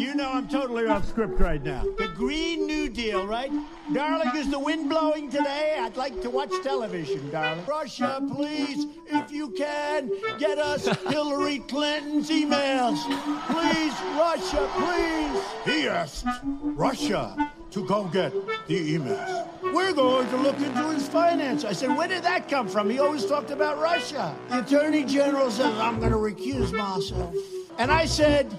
You know I'm totally off script right now. The Green New Deal, right? Darling, is the wind blowing today? I'd like to watch television, darling. Russia, please, if you can, get us Hillary Clinton's emails. Please, Russia, please. He asked Russia to go get the emails. We're going to look into his finance. I said, where did that come from? He always talked about Russia. The Attorney General says, I'm going to recuse myself. And I said,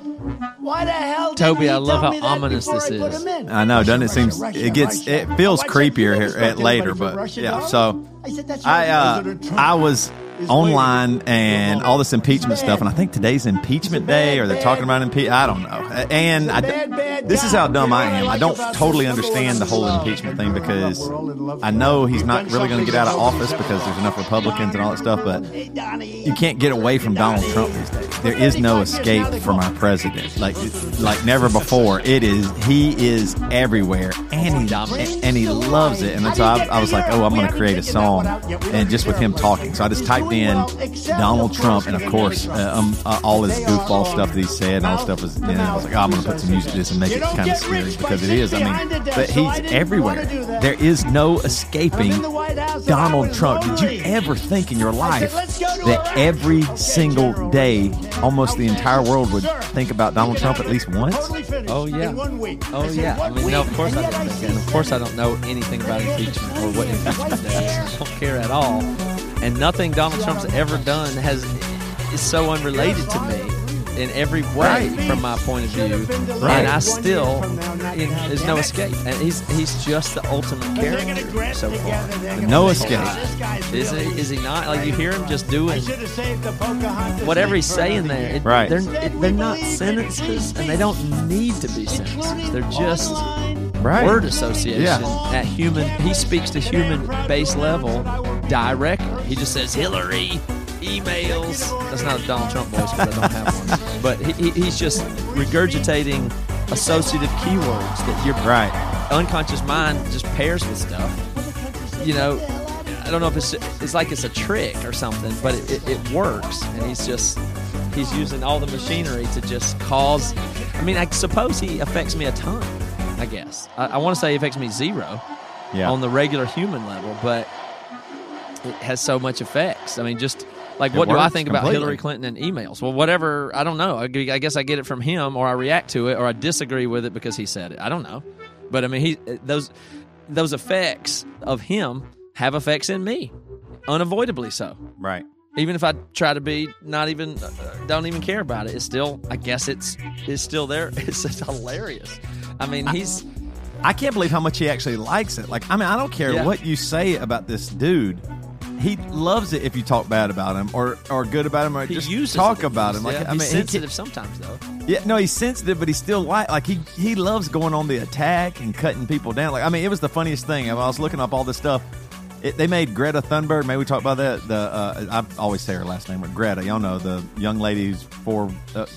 why the hell Toby, didn't he I love tell how ominous this I is. I know, doesn't it? Russia, Seems Russia, it gets Russia. it feels creepier here at later, but Russia, yeah. So I said, that's I uh, I was online and all this impeachment stuff, and I think today's impeachment day, or they're talking about impeachment. I don't know. And I, bad, bad this is how dumb I am. I don't totally understand the whole impeachment thing because. I know he's not really going to get out of office because there's enough Republicans and all that stuff, but you can't get away from Donald Trump these days. There is no escape from our president. Like like never before. It is he is everywhere and he and he loves it. And so I, I was like, oh, I'm going to create a song and just with him talking. So I just typed in Donald Trump and of course uh, um, uh, all his goofball stuff that he said and all stuff was. And I was like, oh, I'm going to put some music to this and make it kind of scary because it is. I mean, but he's everywhere. There is no escaping Donald Trump. Did you ever think in your life that every single day, almost the entire world would think about Donald Trump at least once? Oh yeah. In one week. Oh yeah. I mean, no, of course I didn't think that. Of course I don't know anything about impeachment or what impeachment is. I don't care at all. And nothing Donald Trump's ever done has is so unrelated to me in every way from my point of view. right. And I still, you there's no escape. And he's he's just the ultimate character so far. No escape. Is he? Is he not? Like you hear him just doing whatever he's saying there. It, Right. They're it, they're not sentences, and they don't need to be sentences. They're just Right. word association Yeah. at human. He speaks to human base level directly. He just says Hillary emails. That's not a Donald Trump voice because I don't have one. But he, he, he's just regurgitating associative keywords that your Right. unconscious mind just pairs with stuff. You know, I don't know if it's it's like it's a trick or something, but it, it, it works, and he's just he's using all the machinery to just cause. I mean, I suppose he affects me a ton. I guess I, I want to say he affects me zero Yeah. on the regular human level, but it has so much effects. I mean, just like It what do I think about. Hillary Clinton and emails? Well, whatever. I don't know. I guess I get it from him, or I react to it, or I disagree with it because he said it. I don't know, but I mean, he those those effects of him have effects in me, unavoidably so. Right. Even if I try to be not even uh, don't even care about it, it's still. I guess it's it's still there. It's just hilarious. I mean, he's I can't believe how much he actually likes it. Like, I mean, I don't care Yeah. what you say about this dude. He loves it if you talk bad about him or or good about him or he just uses talk it. about him. Like, Yeah, I mean, he's he sensitive sometimes though. Yeah, no, he's sensitive, but he's still like like he he loves going on the attack and cutting people down. Like I mean, it was the funniest thing. I was looking up all this stuff. It, they made Greta Thunberg. Maybe we talk about that. The uh, I always say her last name, but Greta. Y'all know the young lady who's for uh,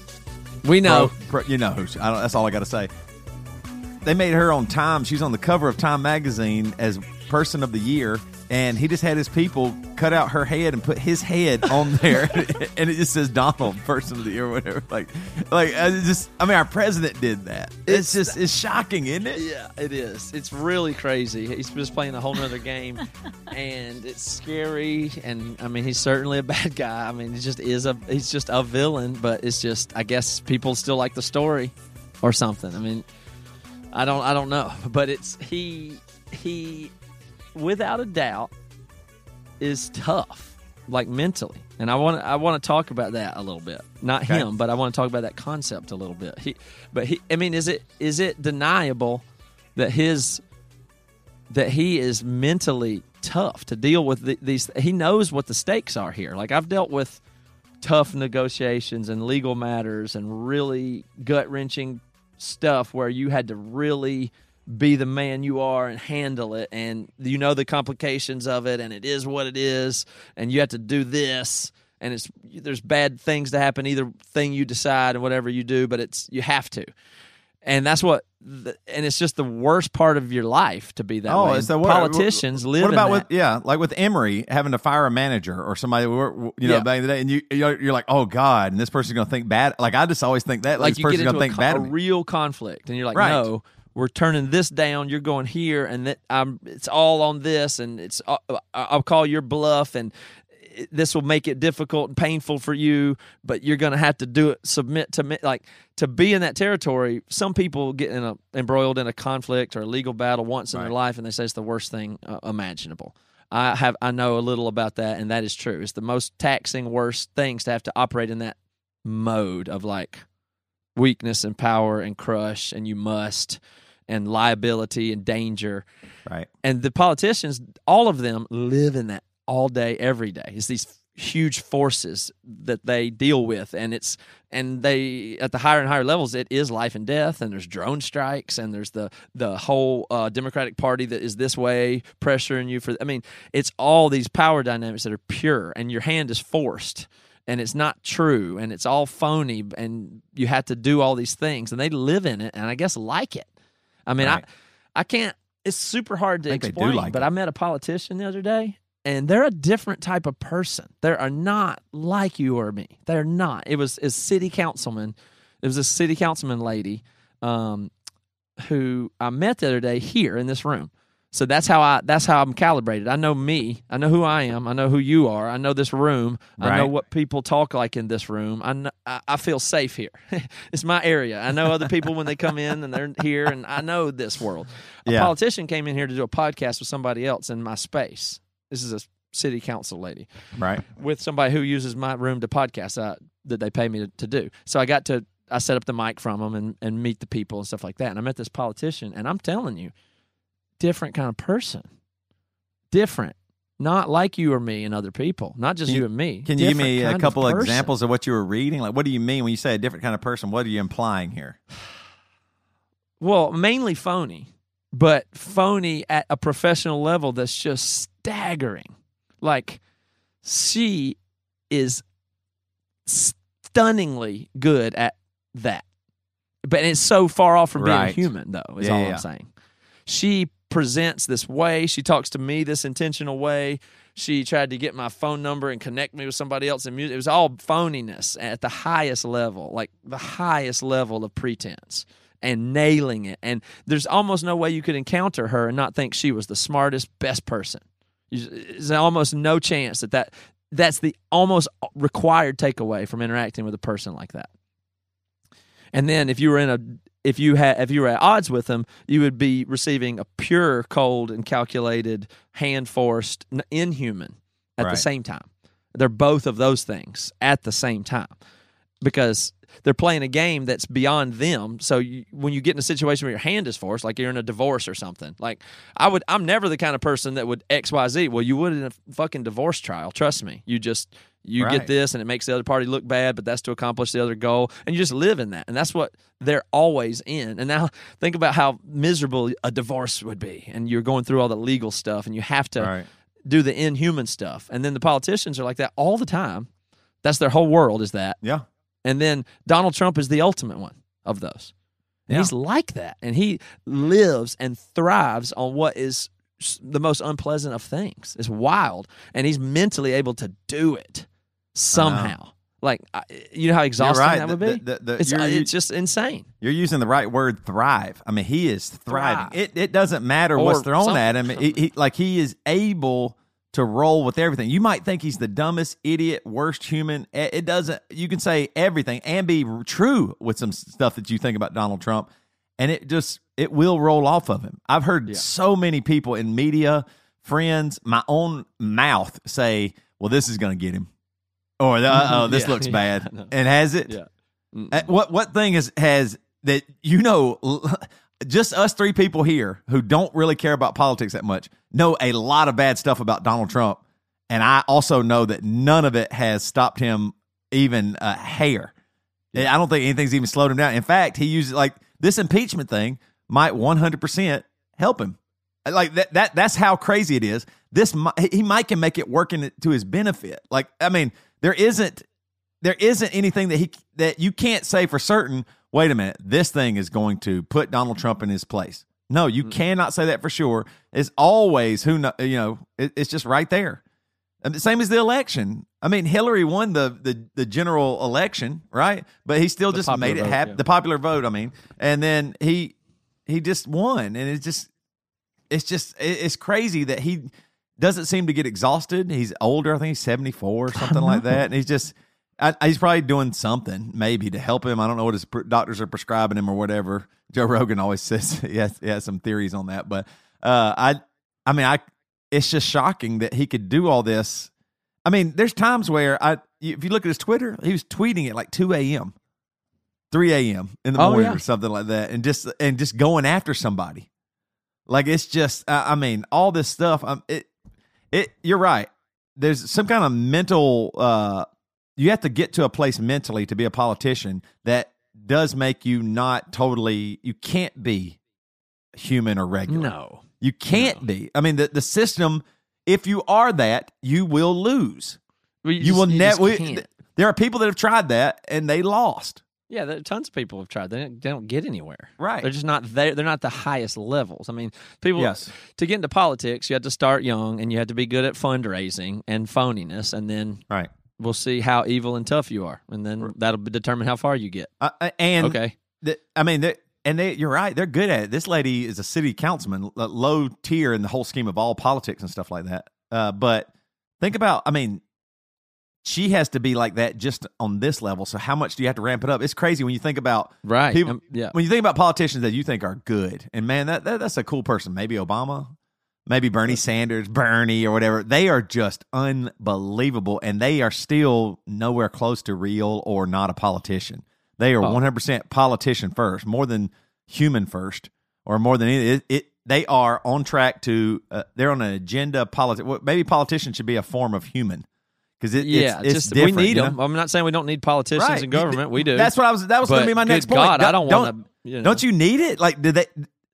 We know. pro, pro, you know who. She, I don't, that's all I got to say. They made her on Time. She's on the cover of Time magazine as Person of the Year, and he just had his people cut out her head and put his head on there, and it just says Donald, Person of the Year, or whatever. Like, like I just, I mean, our president did that. It's, It's- just, it's shocking, isn't it? Yeah, it is. It's really crazy. He's just playing a whole nother game, and it's scary. And I mean, he's certainly a bad guy. I mean, he just is a he's just a villain. But it's just, I guess people still like the story, or something. I mean, I don't, I don't know. But it's he, he, without a doubt, is tough, like mentally. And I want, to I want to talk about that a little bit. Not Okay. him, but I want to talk about that concept a little bit. He, but he, I mean, is it, is it deniable? that his that he is mentally tough to deal with the, these he knows what the stakes are here like i've dealt with tough negotiations and legal matters and really gut-wrenching stuff where you had to really be the man you are and handle it and you know the complications of it and it is what it is and you have to do this and it's there's bad things to happen either thing you decide and whatever you do but it's you have to and that's what. The, and it's just the worst part of your life to be that Oh, way. it's the what- politicians live. What about with yeah, like with Emery having to fire a manager or somebody, you know, back in the day, and you you're, like, oh god, and this person's gonna think bad. Like I just always think that, like, like this you get person's into gonna a, think con- bad a real conflict, and you're like, Right. no, we're turning this down. You're going here, and that I'm. It's all on this, and it's. uh, I'll call your bluff, and this will make it difficult and painful for you. But you're going to have to do it. Submit to me, like to be in that territory. Some people get in a embroiled in a conflict or a legal battle once in their life, and they say it's the worst thing uh, imaginable. I have I know a little about that, and that is true. It's the most taxing, worst things to have to operate in that mode of like weakness and power and crush and you must and liability and danger. Right. and the politicians all of them live in that all day every day. It's these huge forces that they deal with. And it's and they at the higher and higher levels it is life and death and there's drone strikes and there's the the whole uh, democratic party that is this way pressuring you for i mean it's all these power dynamics that are pure and your hand is forced and it's not true and it's all phony and you have to do all these things and they live in it and i guess like it i mean Right. i i can't it's super hard to I think they do explain like but it. i met a politician the other day and they're a different type of person they are not like you or me they're not it was a city councilman it was a city councilman lady um, who i met the other day here in this room so that's how I that's how I'm calibrated. I know me. I know who I am. I know who you are. I know this room. I know what people talk like in this room. I know, I, I feel safe here. it's my area. I know other people when they come in and they're here, and I know this world. A Yeah. politician came in here to do a podcast with somebody else in my space. This is a city council lady Right. with somebody who uses my room to podcast uh, that they pay me to, to do. So I got to I set up the mic from them and, and meet the people and stuff like that. And I met this politician, and I'm telling you, different kind of person, different, not like you or me and other people, not just you, you- and me. Can you give me a kind of couple examples of what you were reading? Like, what do you mean when you say a different kind of person? What are you implying here? Well, mainly phony, but phony at a professional level that's just staggering. Like she is stunningly good at that. But it's so far off from being human though, is Yeah, all yeah, I'm saying. She presents this way, she talks to me this intentional way. She tried to get my phone number and connect me with somebody else in music. It was all phoniness at the highest level, like the highest level of pretense and nailing it. And there's almost no way you could encounter her and not think she was the smartest, best person. There's almost no chance that, that that's the almost required takeaway from interacting with a person like that. And then if you were in a if you had if you were at odds with them, you would be receiving a pure, cold, and calculated, hand forced, inhuman at the same time. They're both of those things at the same time because they're playing a game that's beyond them. So you, when you get in a situation where your hand is forced, like you're in a divorce or something, like I would, I'm never the kind of person that would X Y Z. Well, you would in a fucking divorce trial. Trust me. You just you Right. get this, and it makes the other party look bad, but that's to accomplish the other goal, and you just live in that, and that's what they're always in. And now think about how miserable a divorce would be, and you're going through all the legal stuff, and you have to Right. do the inhuman stuff, and then the politicians are like that all the time. That's their whole world is that. Yeah. And then Donald Trump is the ultimate one of those. Yeah. He's like that. And he lives and thrives on what is the most unpleasant of things. It's wild. And he's mentally able to do it somehow. Uh-huh. Like, you know how exhausting right. that would be? the- the- it's, you're- uh, it's just insane. You're using the right word, thrive. I mean, he is thriving. Thrive. It it doesn't matter Or what's thrown at him. He, he, like he is able to roll with everything. You might think he's the dumbest idiot, worst human. It it doesn't. You can say everything and be true with some stuff that you think about Donald Trump, and it just it will roll off of him. I've heard Yeah. so many people in media, friends, my own mouth say, "Well, this is going to get him," or "Uh oh, this Yeah. looks Yeah, bad," and has it. Yeah. Mm. Uh, what what thing is has that you know just us three people here who don't really care about politics that much know a lot of bad stuff about Donald Trump and I also know that none of it has stopped him even a hair. I don't think anything's even slowed him down. In fact, he uses like this impeachment thing might 100% help him. Like that that that's how crazy it is. This he might can make it work in to his benefit. Like I mean, there isn't there isn't anything that he that you can't say for certain wait a minute, this thing is going to put Donald Trump in his place. No, you mm. cannot say that for sure. It's always who know, you know. It, it's just right there. And the same as the election. I mean, Hillary won the the, the general election, right? But he still The just made it happen. yeah. The popular vote, I mean, and then he he just won, and it's just it's just it's crazy that he doesn't seem to get exhausted. He's older. I think he's seventy four or something like that, and he's just. I, he's probably doing something maybe to help him. I don't know what his pr- doctors are prescribing him or whatever. Joe Rogan always says he has, he has some theories on that, but uh, I, I mean, I, it's just shocking that he could do all this. I mean, there's times where I, if you look at his Twitter, he was tweeting at like two a.m., three a.m. in the Oh, morning yeah. or something like that, and just and just going after somebody. Like it's just, I I mean, all this stuff. Um, it, it. You're right. There's some kind of mental. uh You have to get to a place mentally to be a politician that does make you not totally. You can't be human or regular. No. You can't be. I mean, the the system. If you are that, you will lose. Well, You, just- will never. There are people that have tried that and they lost. Yeah, there, tons of people have tried. They don't, they don't get anywhere. Right. They're just not there. They're not the highest levels. I mean, people. Yes. To get into politics, you have to start young, and you have to be good at fundraising and phoniness, and then Right. we'll see how evil and tough you are, and then that'll determine how far you get. Uh, uh, and Okay. the, I mean, they, and they, you're right. They're good at it. This lady is a city councilman, low tier in the whole scheme of all politics and stuff like that. Uh, but think about, I mean, she has to be like that just on this level. So how much do you have to ramp it up? It's crazy when you think about Right. people. Um, yeah. When you think about politicians that you think are good, and man, that, that that's a cool person. Maybe Obama, maybe Bernie Sanders, Bernie or whatever. They are just unbelievable, and they are still nowhere close to real or not a politician. They are Oh. one hundred percent politician first, more than human first, or more than any. It, it they are on track to. Uh, they're on an agenda. Politics. Well, maybe politicians should be a form of human because it, yeah, it's, it's just different, we need you know? them. I'm not saying we don't need politicians Right. in government. We do. That's what I was. That was going to be my next point. God, I don't want to. You know, Don't you need it? Like, did they?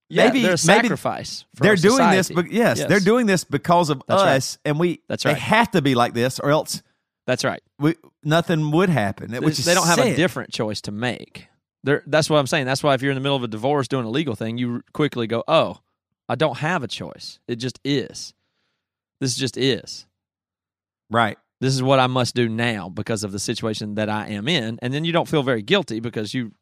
Yeah, maybe they're sacrifice. For they're doing this. But yes, they're doing this because of That's right. us, and we. That's right. They right. have to be like this, or else That's right. we nothing would happen. Which they don't have a different choice to make. They're, that's what I'm saying. That's why if you're in the middle of a divorce doing a legal thing, you quickly go, "Oh, I don't have a choice. It just is. This just is. right. This is what I must do now because of the situation that I am in." And then you don't feel very guilty because you,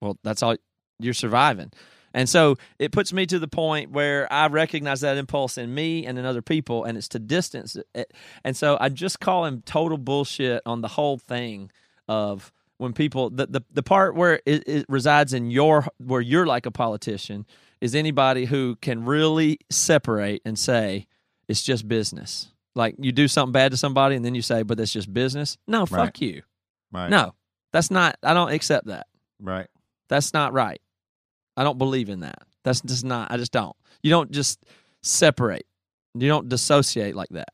well, that's all you're surviving. And so it puts me to the point where I recognize that impulse in me and in other people, and it's to distance it. Eh, and so I just call him total bullshit on the whole thing of when people the the, the part where it, it resides in your where you're like a politician is anybody who can really separate and say it's just business. Like you do something bad to somebody and then you say, but that's just business. No, fuck Right. you. Right. No, that's not. I don't accept that. Right. That's not right. I don't believe in that. That's just not. I just don't. You don't just separate. You don't dissociate like that.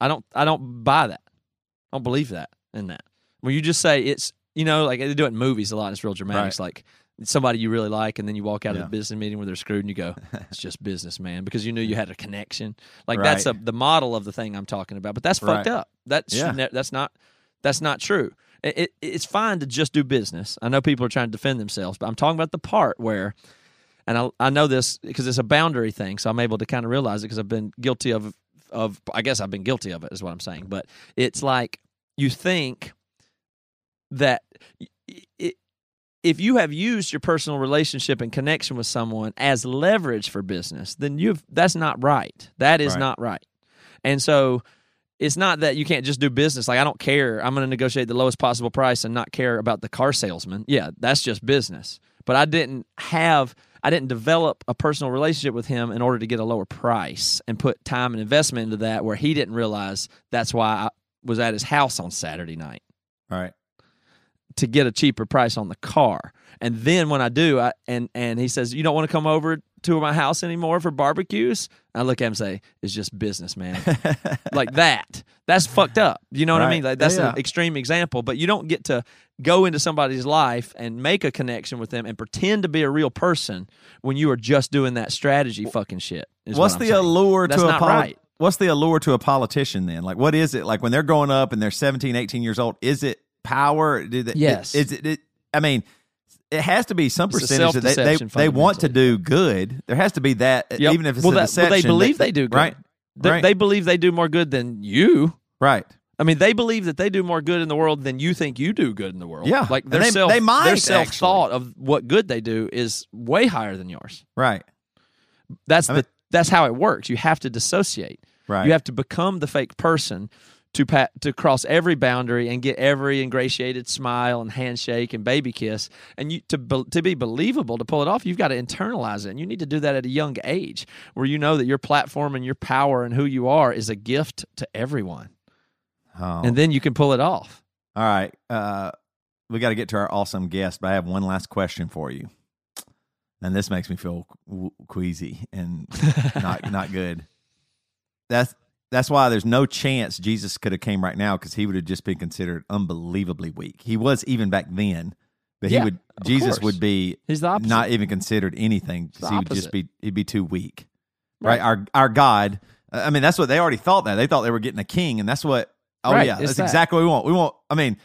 I don't. I don't buy that. I don't believe that in that. When you just say it's, you know, like they do it in movies a lot. It's real dramatic. Right. It's like somebody you really like, and then you walk out Yeah. of the business meeting where they're screwed, and you go, "It's just business, man," because you knew you had a connection. Like that's a, the model of the thing I'm talking about. But that's fucked up. That's Yeah. ne- that's not that's not true. It, it, it's fine to just do business. I know people are trying to defend themselves, but I'm talking about the part where, and I, I know this because it's a boundary thing, so I'm able to kind of realize it because I've been guilty of of I guess I've been guilty of it is what I'm saying. But it's like you think that if you have used your personal relationship and connection with someone as leverage for business, then you've that's not right. That is Right. not right. And so it's not that you can't just do business. Like I don't care. I'm going to negotiate the lowest possible price and not care about the car salesman. Yeah, that's just business. But I didn't have I didn't develop a personal relationship with him in order to get a lower price and put time and investment into that where he didn't realize that's why I was at his house on Saturday night Right. To get a cheaper price on the car. And then when I do, I and and he says, "You don't want to come over to my house anymore for barbecues?" I look at him and say, "It's just business, man." like that. That's fucked up. You know what I mean? Like that's Yeah. an extreme example, but you don't get to go into somebody's life and make a connection with them and pretend to be a real person when you are just doing that strategy fucking shit. is what What's the saying. allure That's to a poli- right. What's the allure to a politician then? Like, what is it? Like when they're growing up and they're 17, 18 years old, is it power? Do they, Yes. Is it, it? I mean, it has to be some It's percentage that they, they, they want to do good. There has to be that, Yep. even if it's well, a that, deception. well, they believe that- they do good. Right. They, right. they believe they do more good than you. right. I mean, they believe that they do more good in the world than you think you do good in the world. Yeah. like their they- self, they might, their self thought of what good they do is way higher than yours. Right. That's I the mean- that's how it works. You have to dissociate. Right. You have to become the fake person to pat, to cross every boundary and get every ingratiated smile and handshake and baby kiss. And you to be, to be believable to pull it off, you've got to internalize it. And you need to do that at a young age, where you know that your platform and your power and who you are is a gift to everyone, Oh. and then you can pull it off. All right. Uh, we got to get to our awesome guest, but I have one last question for you. And this makes me feel queasy and not not good. That's that's why there's no chance Jesus could have came right now because he would have just been considered unbelievably weak. He was even back then, but Yeah, he would Jesus course. would be He's the opposite. not even considered anything. 'cause the He would just be he'd be too weak. Right. Right. Our our God. Uh, I mean, that's what they already thought. That they thought they were getting a king, and that's what. Oh Right, yeah, that's that. exactly what we want. We want. I mean,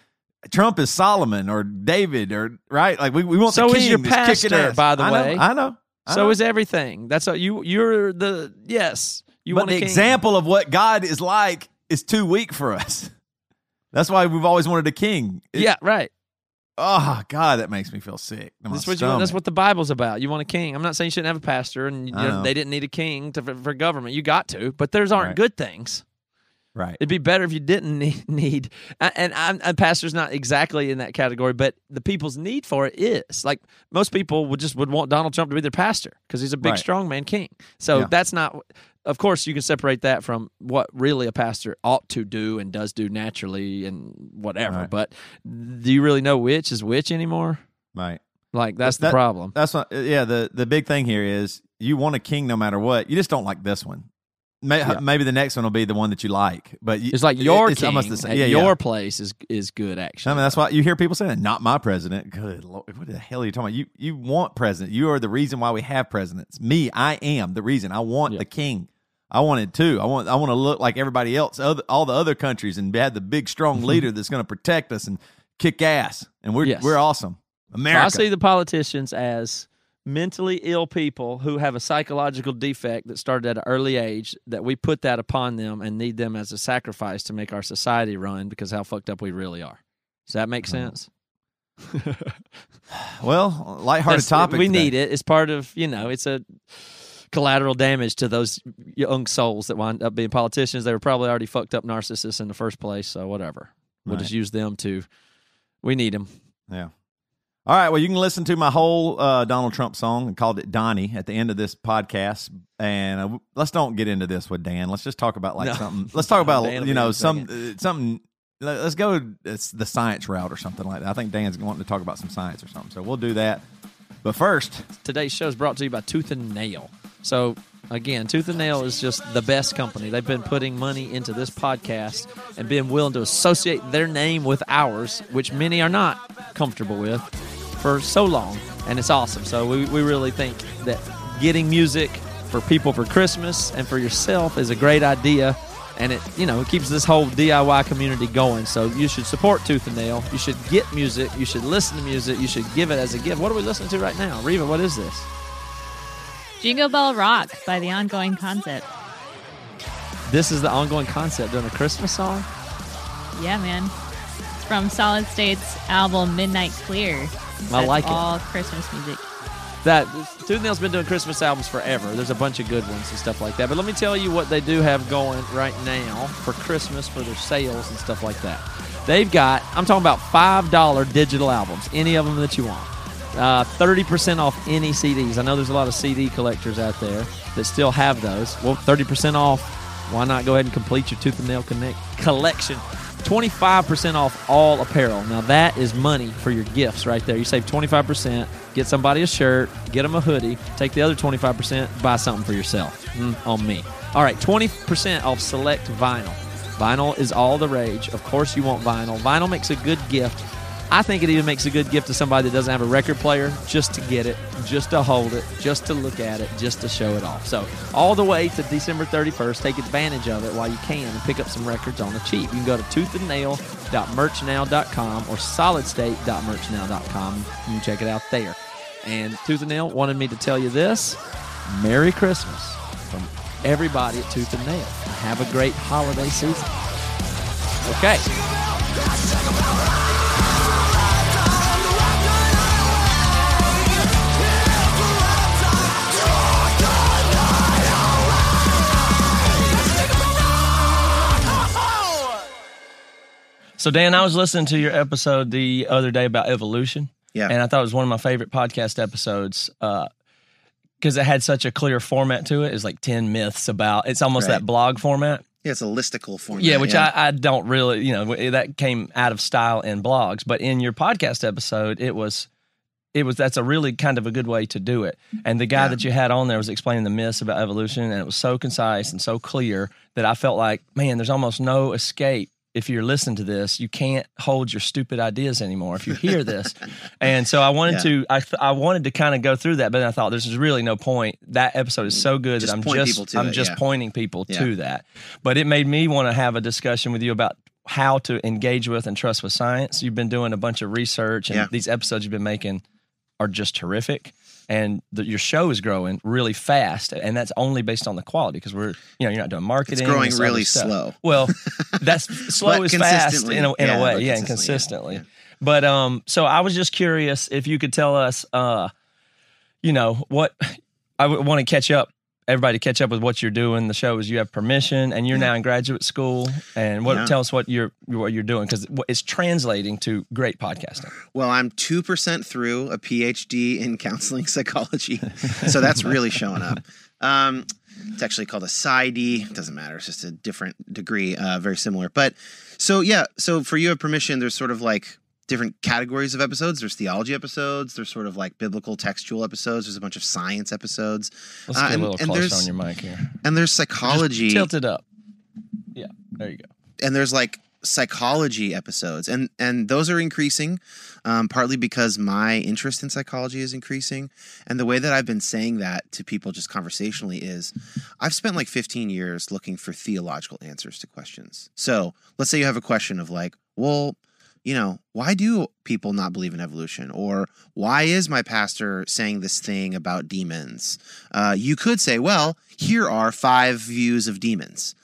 Trump is Solomon or David or right. Like we, we want So the is king your that's kicking pastor, by the I know, way. I know. I so know. is everything. That's what you. You're the yes. You but the example of what God is like is too weak for us. That's why we've always wanted a king. It- Yeah, right. Oh God, that makes me feel sick. That's what, you want, that's what the Bible's about. You want a king. I'm not saying you shouldn't have a pastor, and you know, they didn't need a king to, for, for government. You got to, but there's aren't Right. good things. Right. It'd be better if you didn't need. need and I'm, a pastor's not exactly in that category, but the people's need for it is like most people would just would want Donald Trump to be their pastor because he's a big Right. strong man king. So Yeah. that's not. Of course, you can separate that from what really a pastor ought to do and does do naturally and whatever. Right. But do you really know which is which anymore? Right. Like that's That- the problem. That's what. Uh, yeah. The the big thing here is you want a king no matter what. You just don't like this one. May, Yeah. Maybe the next one will be the one that you like. But you, It's like your it's king almost the same. Yeah, your yeah. place is is good actually. I mean, that's why you hear people saying, "Not my president." Good lord, what the hell are you talking about? You you want president? You are the reason why we have presidents. Me, I am the reason. I want Yeah. the king. I wanted it too. I want I want to look like everybody else, other, all the other countries, and had the big strong mm-hmm. leader that's going to protect us and kick ass. And we're Yes. we're awesome. So America. I see the politicians as mentally ill people who have a psychological defect that started at an early age that we put that upon them and need them as a sacrifice to make our society run because how fucked up we really are. Does that make hmm. sense? well, lighthearted That's- topic. We today. need it. It's part of, you know, it's a collateral damage to those young souls that wind up being politicians. They were probably already fucked up narcissists in the first place, so whatever. We'll Right. just use them to we need them. Yeah. All right. Well, you can listen to my whole uh, Donald Trump song and called it Donnie at the end of this podcast. And uh, let's don't get into this with Dan. Let's just talk about like No. something. Let's talk about Dan you know some uh, something. let- Let's go it's the science route or something like that. I think Dan's wanting to talk about some science or something. So we'll do that. But first, Today's show is brought to you by Tooth and Nail. So, again, Tooth and Nail is just the best company. They've been putting money into this podcast and being willing to associate their name with ours, which many are not comfortable with, for so long. And it's awesome. So, we, we really think that getting music for people for Christmas and for yourself is a great idea. And it, you know, it keeps this whole DIY community going. So you should support Tooth and Nail. You should get music. You should listen to music. You should give it as a gift. What are we listening to right now? Reva, what is this? Jingle Bell Rock by the ongoing concept. This is the ongoing concept doing a Christmas song. Yeah, man. It's from Solid State's album Midnight Clear. I That's like it. all Christmas music. That Tooth Nail's been doing Christmas albums forever. There's a bunch of good ones and stuff like that. But let me tell you what they do have going right now for Christmas for their sales and stuff like that. They've got I'm talking about five dollar digital albums, any of them that you want. Uh, 30% off any CDs. I know there's a lot of CD collectors out there that still have those. Well, 30% off. Why not go ahead and complete your Tooth and Nail Connect collection? 25% off all apparel. Now, that is money for your gifts right there. You save 25%, get somebody a shirt, get them a hoodie, take the other 25%, buy something for yourself. Mm, on me. All right, 20% off select vinyl. Vinyl is all the rage. Of course, you want vinyl. Vinyl makes a good gift. I think it even makes a good gift to somebody that doesn't have a record player just to get it, just to hold it, just to look at it, just to show it off. So, all the way to December 31st, take advantage of it while you can and pick up some records on the cheap. You can go to toothandnail.merchnow.com or solidstate.merchnow.com. You can check it out there. And Tooth and Nail wanted me to tell you this Merry Christmas from everybody at Tooth and Nail. Have a great holiday season. Okay. So Dan, I was listening to your episode the other day about evolution. Yeah. And I thought it was one of my favorite podcast episodes. Uh because it had such a clear format to it. It's like 10 myths about it's almost Right. that blog format. Yeah, it's a listicle format. Yeah, which I, I don't really, you know, that came out of style in blogs. But in your podcast episode, it was, it was that's a really kind of a good way to do it. And the guy Yeah. that you had on there was explaining the myths about evolution, and it was so concise and so clear that I felt like, man, there's almost no escape. If you're listening to this, you can't hold your stupid ideas anymore. If you hear this, and so I wanted Yeah. to, I, th- I wanted to kind of go through that, but then I thought there's really no point. That episode is so mm, good Just that I'm just, I'm it, just yeah. pointing people Yeah. to that. But it made me want to have a discussion with you about how to engage with and trust with science. You've been doing a bunch of research, and these episodes you've been making are just terrific. And the, your show is growing really fast, and that's only based on the quality because we're, you know, you're not doing marketing. it's growing and this other really slow. Well, that's slow is fast in a, in Yeah, a way, yeah, and consistently, yeah. But um, so I was just curious if you could tell us, uh, you know, what I want to catch up everybody to catch up with what you're doing. The show is you have permission, and you're now in graduate school. And what Yeah. tell us what you're what you're doing because it's translating to great podcasting. Well, I'm 2% through a PhD in counseling psychology. so that's really showing up. Um, it's actually called a PsyD. It doesn't matter. It's just a different degree, uh, very similar. But so, yeah. So for you have permission, there's sort of like different categories of episodes. There's theology episodes. There's sort of like biblical textual episodes. There's a bunch of science episodes. Let's Uh, get and- a little and closer on your mic here. And there's Just psychology. tilt it up. Yeah, there you go. and there's like psychology episodes and and those are increasing um, partly because my interest in psychology is increasing and the way that i've been saying that to people just conversationally is i've spent like 15 years looking for theological answers to questions so let's say you have a question of like well you know why do people not believe in evolution? or why is my pastor saying this thing about demons? Uh, you could say well here are five views of demons.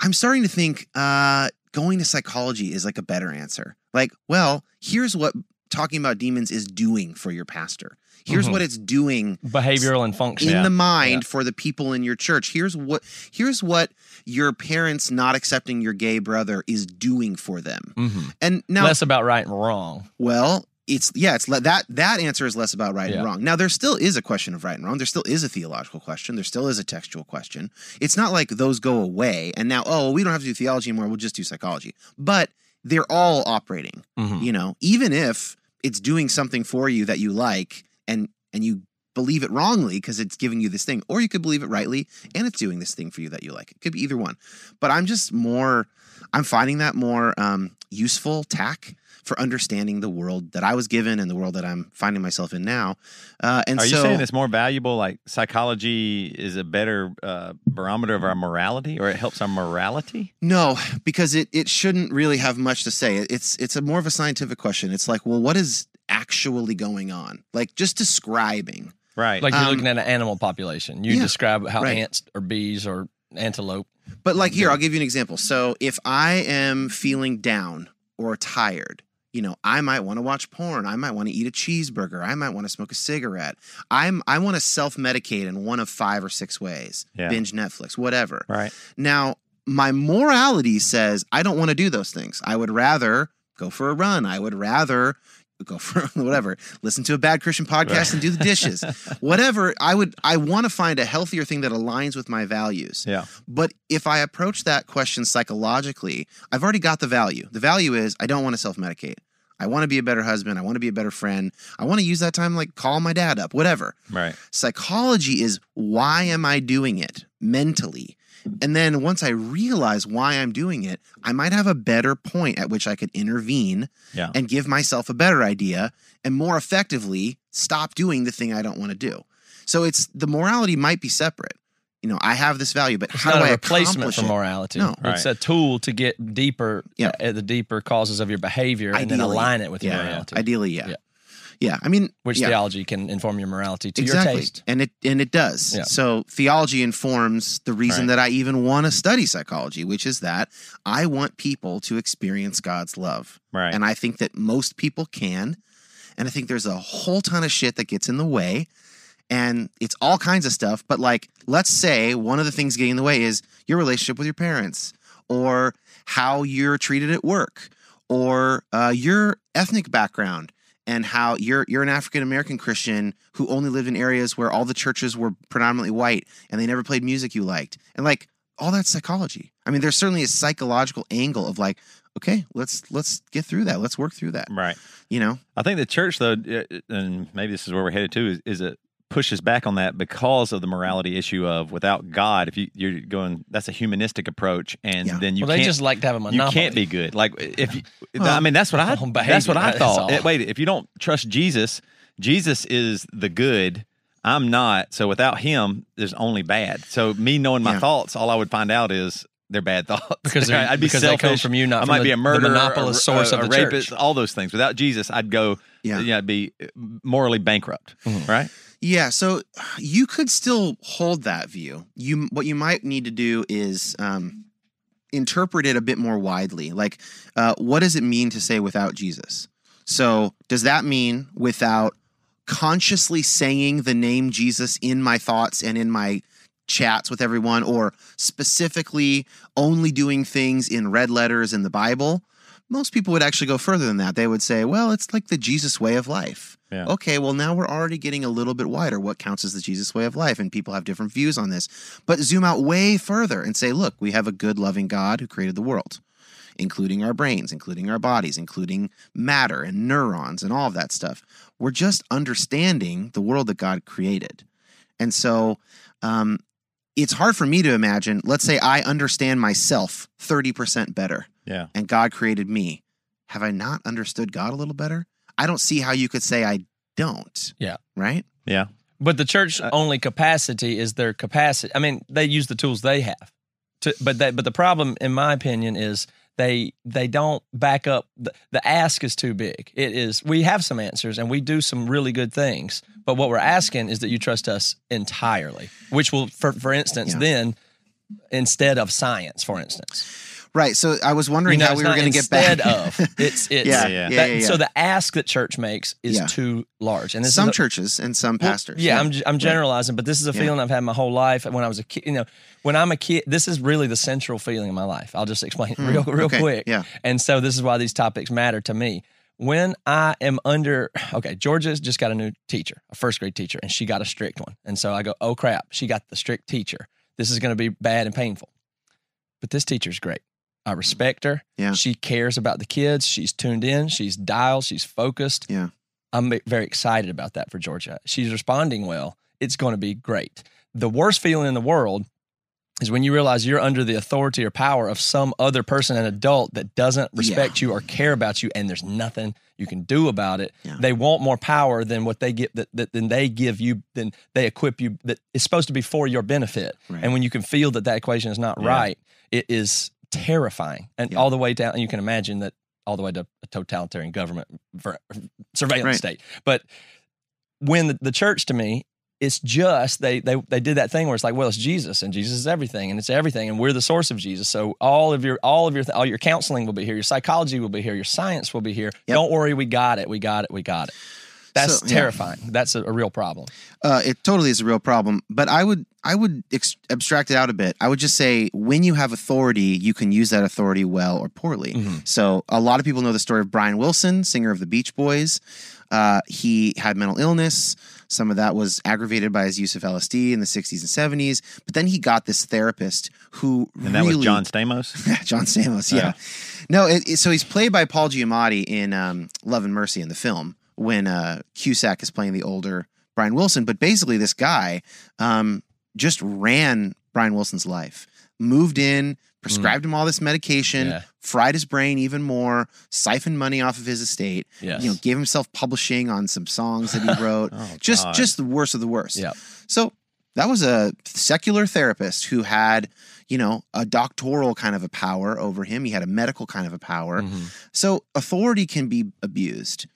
I'm starting to think uh, going to psychology is like a better answer. Like, well, here's what talking about demons is doing for your pastor. Here's Mhm. what it's doing Behavioral and function. in Yeah. the mind Yeah. for the people in your church. Here's what here's what your parents not accepting your gay brother is doing for them. Mhm. And now Less about right and wrong. well, it's yeah, it's le- that that answer is less about right Yeah. and wrong. Now there still is a question of right and wrong. There still is a theological question. There still is a textual question. It's not like those go away and now oh we don't have to do theology anymore. We'll just do psychology. But they're all operating. Mhm. You know, even if it's doing something for you that you like and and you believe it wrongly because it's giving you this thing, or you could believe it rightly and it's doing this thing for you that you like. It could be either one. But I'm just more. I'm finding that more um, useful tack for understanding the world that I was given and the world that I'm finding myself in now. Uh, and Are so, you saying it's more valuable? Like psychology is a better uh, barometer of our morality, or it helps our morality? No, because it it shouldn't really have much to say. It's it's a more of a scientific question. It's like, well, what is actually going on? Like just describing. Right. Like you're Um, looking at an animal population. You yeah, describe how right. ants or bees or antelope. But like here, I'll give you an example. So if I am feeling down or tired, you know, I might want to watch porn. I might want to eat a cheeseburger. I might want to smoke a cigarette. I'm I want to self-medicate in one of five or six ways. Yeah. Binge Netflix, whatever. right. Now, my morality says I don't want to do those things. I would rather go for a run. I would rather go for whatever, listen to a bad Christian podcast and do the dishes. whatever. I would I want to find a healthier thing that aligns with my values. Yeah. But if I approach that question psychologically, I've already got the value. The value is I don't want to self-medicate. I want to be a better husband. I want to be a better friend. I want to use that time like call my dad up, whatever Right. psychology is why am I doing it mentally? And then once I realize why I'm doing it, I might have a better point at which I could intervene Yeah. and give myself a better idea and more effectively stop doing the thing I don't want to do. So it's the morality might be separate. You know, I have this value, but It's how not do a I replacement accomplish for it? morality. No. It's a tool to get deeper Yeah. at the deeper causes of your behavior and then align it with your Yeah, morality. Ideally, yeah. Yeah. Yeah. I mean, Which yeah. theology can inform your morality to exactly. your taste. And it and it does. Yeah. So theology informs the reason Right. that I even want to study psychology, which is that I want people to experience God's love. Right. And I think that most people can. And I think there's a whole ton of shit that gets in the way. And it's all kinds of stuff. But like, let's say one of the things getting in the way is your relationship with your parents, or how you're treated at work, or uh, your ethnic background, and how you're you're an African American Christian who only lived in areas where all the churches were predominantly white and they never played music you liked. And like all that psychology. I mean, there's certainly a psychological angle of like, okay, let's let's get through that. Let's work through that. right. You know? I think the church, though, uh, and maybe this is where we're headed to, is, is it pushes back on that because of the morality issue of without God, if you, you're going, that's a humanistic approach, and Yeah. then you well, they can't. just like to have a monopoly. you can't be good. Like if you, Well, I mean, that's what I on that's what I thought. all. Eh, Wait, if you don't trust Jesus, Jesus is the good. I'm not. So without him, there's only bad. So me knowing my Yeah. thoughts, all I would find out is they're bad thoughts Because they're- I'd be because they come from you, not I from might the- be a the murderer, monopolist a, source a, of a the rapist, church. all those things. Without Jesus, I'd go. Yeah. Yeah, I'd be morally bankrupt. Mm-hmm. Right. Yeah, so you could still hold that view. You what you might need to do is um, interpret it a bit more widely. Like, uh, what does it mean to say without Jesus? So, does that mean without consciously saying the name Jesus in my thoughts and in my chats with everyone, or specifically only doing things in red letters in the Bible? Most people would actually go further than that. They would say, well, it's like the Jesus way of life. Yeah. Okay, well, now we're already getting a little bit wider. What counts as the Jesus way of life? And people have different views on this. But zoom out way further and say, look, we have a good, loving God who created the world, including our brains, including our bodies, including matter and neurons and all of that stuff. We're just understanding the world that God created. And so um, it's hard for me to imagine, let's say I understand myself 30% better Yeah. and God created me. Have I not understood God a little better? I don't see how you could say I don't. Yeah. Right? Yeah. But the church Uh, only capacity is their capacity. I mean, they use the tools they have. To, but that, but the problem, in my opinion, is they they don't back up. The, the ask is too big. It is. We have some answers and we do some really good things. But what we're asking is that you trust us entirely, which will, for for instance, Yeah. then instead of science, for instance, Right. So I was you wondering know, how we were going to get back. instead of. It's it's Yeah, yeah, yeah, that- yeah, yeah. So the ask that church makes is Yeah. too large, and this some is a, churches and some well, pastors. yeah, I'm I'm Right. generalizing, but this is a Yeah. feeling I've had my whole life. When I was a kid, you know, when I'm a kid, this is really the central feeling in my life. I'll just explain it hmm, real real okay, quick. yeah. And so this is why these topics matter to me. When I am under, okay, Georgia's just got a new teacher, a first grade teacher, and she got a strict one. And so I go, oh crap, she got the strict teacher. This is going to be bad and painful. But this teacher's great. I respect her. Yeah. She cares about the kids. She's tuned in. She's dialed. She's focused. Yeah. I'm very excited about that for Georgia. She's responding well. It's going to be great. The worst feeling in the world is when you realize you're under the authority or power of some other person, an adult that doesn't respect you or care about you, and there's nothing you can do about it. Yeah. They want more power than what they get that, that than they give you, than they equip you. That is supposed to be for your benefit. Right. And when you can feel that that equation is not Yeah. right, it is terrifying, and Yeah. all the way down. And you can imagine that all the way to a totalitarian government ver- surveillance Right. state. But when the, the church to me, it's just they they they did that thing where it's like, well, it's Jesus and Jesus is everything and it's everything and we're the source of Jesus. So all of your all of your all your counseling will be here, your psychology will be here, your science will be here. Yep. Don't worry, we got it, we got it, we got it. That's So, yeah. terrifying. That's a, a real problem. Uh, it totally is a real problem. But I would I would ex- abstract it out a bit. I would just say when you have authority, you can use that authority well or poorly. Mhm. So a lot of people know the story of Brian Wilson, singer of the Beach Boys. Uh, he had mental illness. Some of that was aggravated by his use of LSD in the 60s and 70s. But then he got this therapist who And that really, was John Stamos. John Stamos, yeah. No, it, it- so he's played by Paul Giamatti in um, Love and Mercy in the film when uh, Cusack is playing the older Brian Wilson. But basically, this guy um, just ran Brian Wilson's life. moved in, prescribed him all this medication, Yeah. fried his brain even more, siphoned money off of his estate. Yes. You know, gave himself publishing on some songs that he wrote. Oh, just God. just the worst of the worst. Yep. So that was a secular therapist who had, you know, a doctoral kind of a power over him. He had a medical kind of a power. Mhm. So authority can be abused.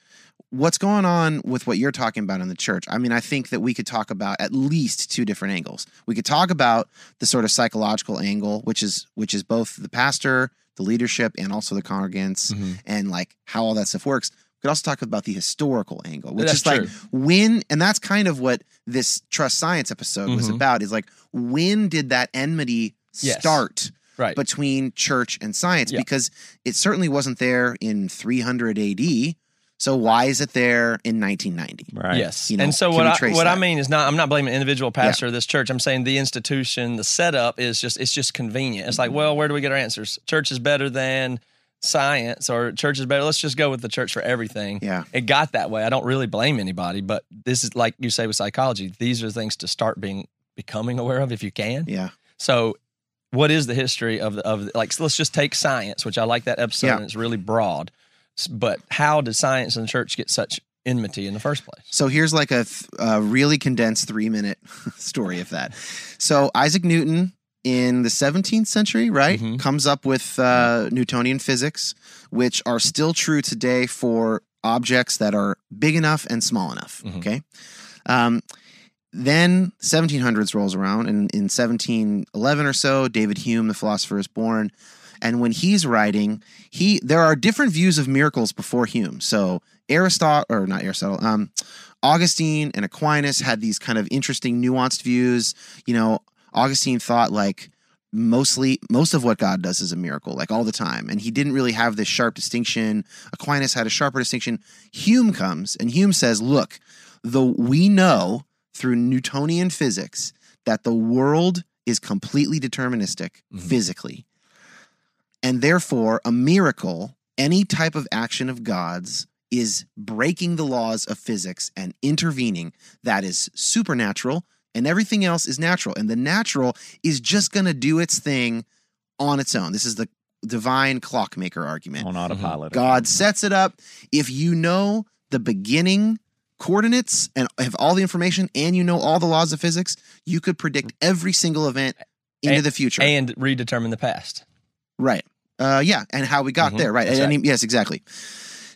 What's going on with what you're talking about in the church? I mean, I think that we could talk about at least two different angles. We could talk about the sort of psychological angle, which is which is both the pastor, the leadership, and also the congregants, Mhm. and like how all that stuff works. We could also talk about the historical angle, which That's is like true. when, and that's kind of what this trust science episode was Mhm. about. Is like when did that enmity Yes. start? Right. between church and science Yeah. because it certainly wasn't there in 300 AD. So why is it there in 1990? Right. Yes. You know, and so what I trace what I mean is not I'm not blaming individual pastor of this church. I'm saying the institution, the setup is just it's just convenient. It's like, mm-hmm. well, where do we get our answers? Church is better than science or church is better. Let's just go with the church for everything. Yeah. It got that way. I don't really blame anybody, but this is like you say with psychology, these are things to start being becoming aware of if you can. Yeah. So what is the history of the, of the, like so let's just take science, which I like that episode Yeah. and it's really broad. But how did science and the church get such enmity in the first place? So here's like a, th- a really condensed three minute story of that. So Isaac Newton in the 17th century, right, Mhm. comes up with uh, Newtonian physics, which are still true today for objects that are big enough and small enough. Mhm. Okay. Um, then 1700s rolls around, and in 1711 or so, David Hume, the philosopher, is born. And when he's writing, he there are different views of miracles before Hume. So Aristotle, or not Aristotle, um, Augustine and Aquinas had these kind of interesting, nuanced views. You know, Augustine thought like mostly most of what God does is a miracle, like all the time. And he didn't really have this sharp distinction. Aquinas had a sharper distinction. Hume comes and Hume says, look, the we know through Newtonian physics that the world is completely deterministic Mhm. physically. And therefore, a miracle, any type of action of God's, is breaking the laws of physics and intervening. That is supernatural, and everything else is natural. And the natural is just going to do its thing on its own. This is the divine clockmaker argument. On mm-hmm. autopilot. God sets it up. If you know the beginning coordinates and have all the information and you know all the laws of physics, you could predict every single event into And- the future. And redetermine the past. Right. Uh, yeah, and how we got Mhm. there. Right. And right. yes, exactly.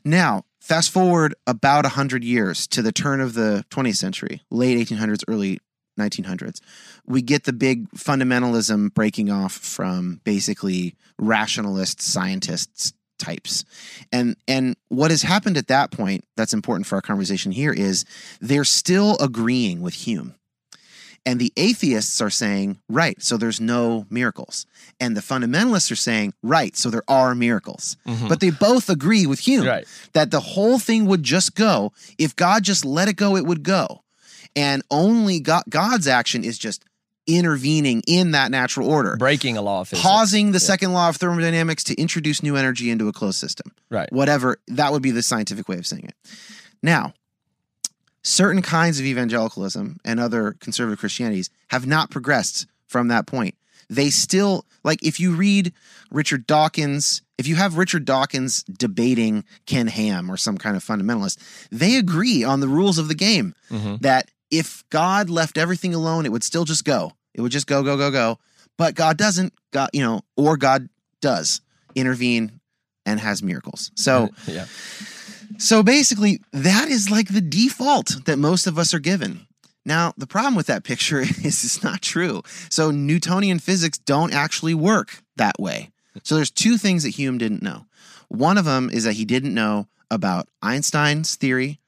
Now, fast forward about 100 years to the turn of the 20th century, late 1800s, early 1900s. We get the big fundamentalism breaking off from basically rationalist scientists types. And and what has happened at that point that's important for our conversation here is they're still agreeing with Hume. And the atheists are saying, right, so there's no miracles. And the fundamentalists are saying, right, so there are miracles. Mhm. But they both agree with Hume Right. that the whole thing would just go. If God just let it go, it would go. And only God, God's action is just intervening in that natural order, Breaking a law of physics. pausing the Yeah. second law of thermodynamics to introduce new energy into a closed system. Right. Whatever, that would be the scientific way of saying it. Now, certain kinds of evangelicalism and other conservative Christianities have not progressed from that point. They still, like, if you read Richard Dawkins, if you have Richard Dawkins debating Ken Ham or some kind of fundamentalist, they agree on the rules of the game Mhm. that if God left everything alone, it would still just go. It would just go, go, go, go. But God doesn't, God, you know, or God does intervene and has miracles. So, yeah. So basically, that is like the default that most of us are given. Now, the problem with that picture is it's not true. So, Newtonian physics don't actually work that way. So, there's two things that Hume didn't know. One of them is that he didn't know about Einstein's theory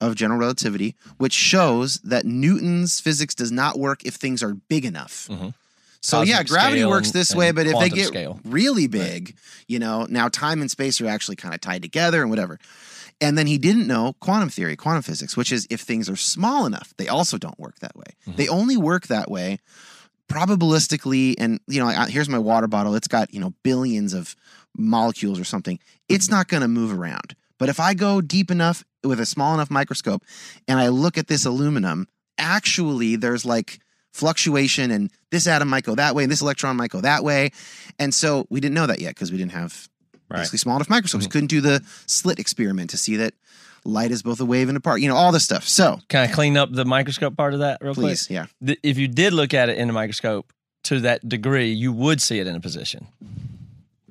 of general relativity, which shows that Newton's physics does not work if things are big enough. Mhm. So yeah, gravity works this way, but if they get scale. really big, you know, now time and space are actually kind of tied together and whatever. And then he didn't know quantum theory, quantum physics, which is if things are small enough, they also don't work that way. Mm-hmm. They only work that way probabilistically. And, you know, here's my water bottle. It's got, you know, billions of molecules or something. It's not going to move around. But if I go deep enough with a small enough microscope and I look at this aluminum, actually there's like fluctuation and this atom might go that way and this electron might go that way. And so we didn't know that yet because we didn't have Right. basically small enough microscopes. Mm-hmm. Couldn't do the slit experiment to see that light is both a wave and a part, you know, all this stuff. So Can I clean up the microscope part of that real please, quick? yeah. Th- If you did look at it in a microscope to that degree, you would see it in a position.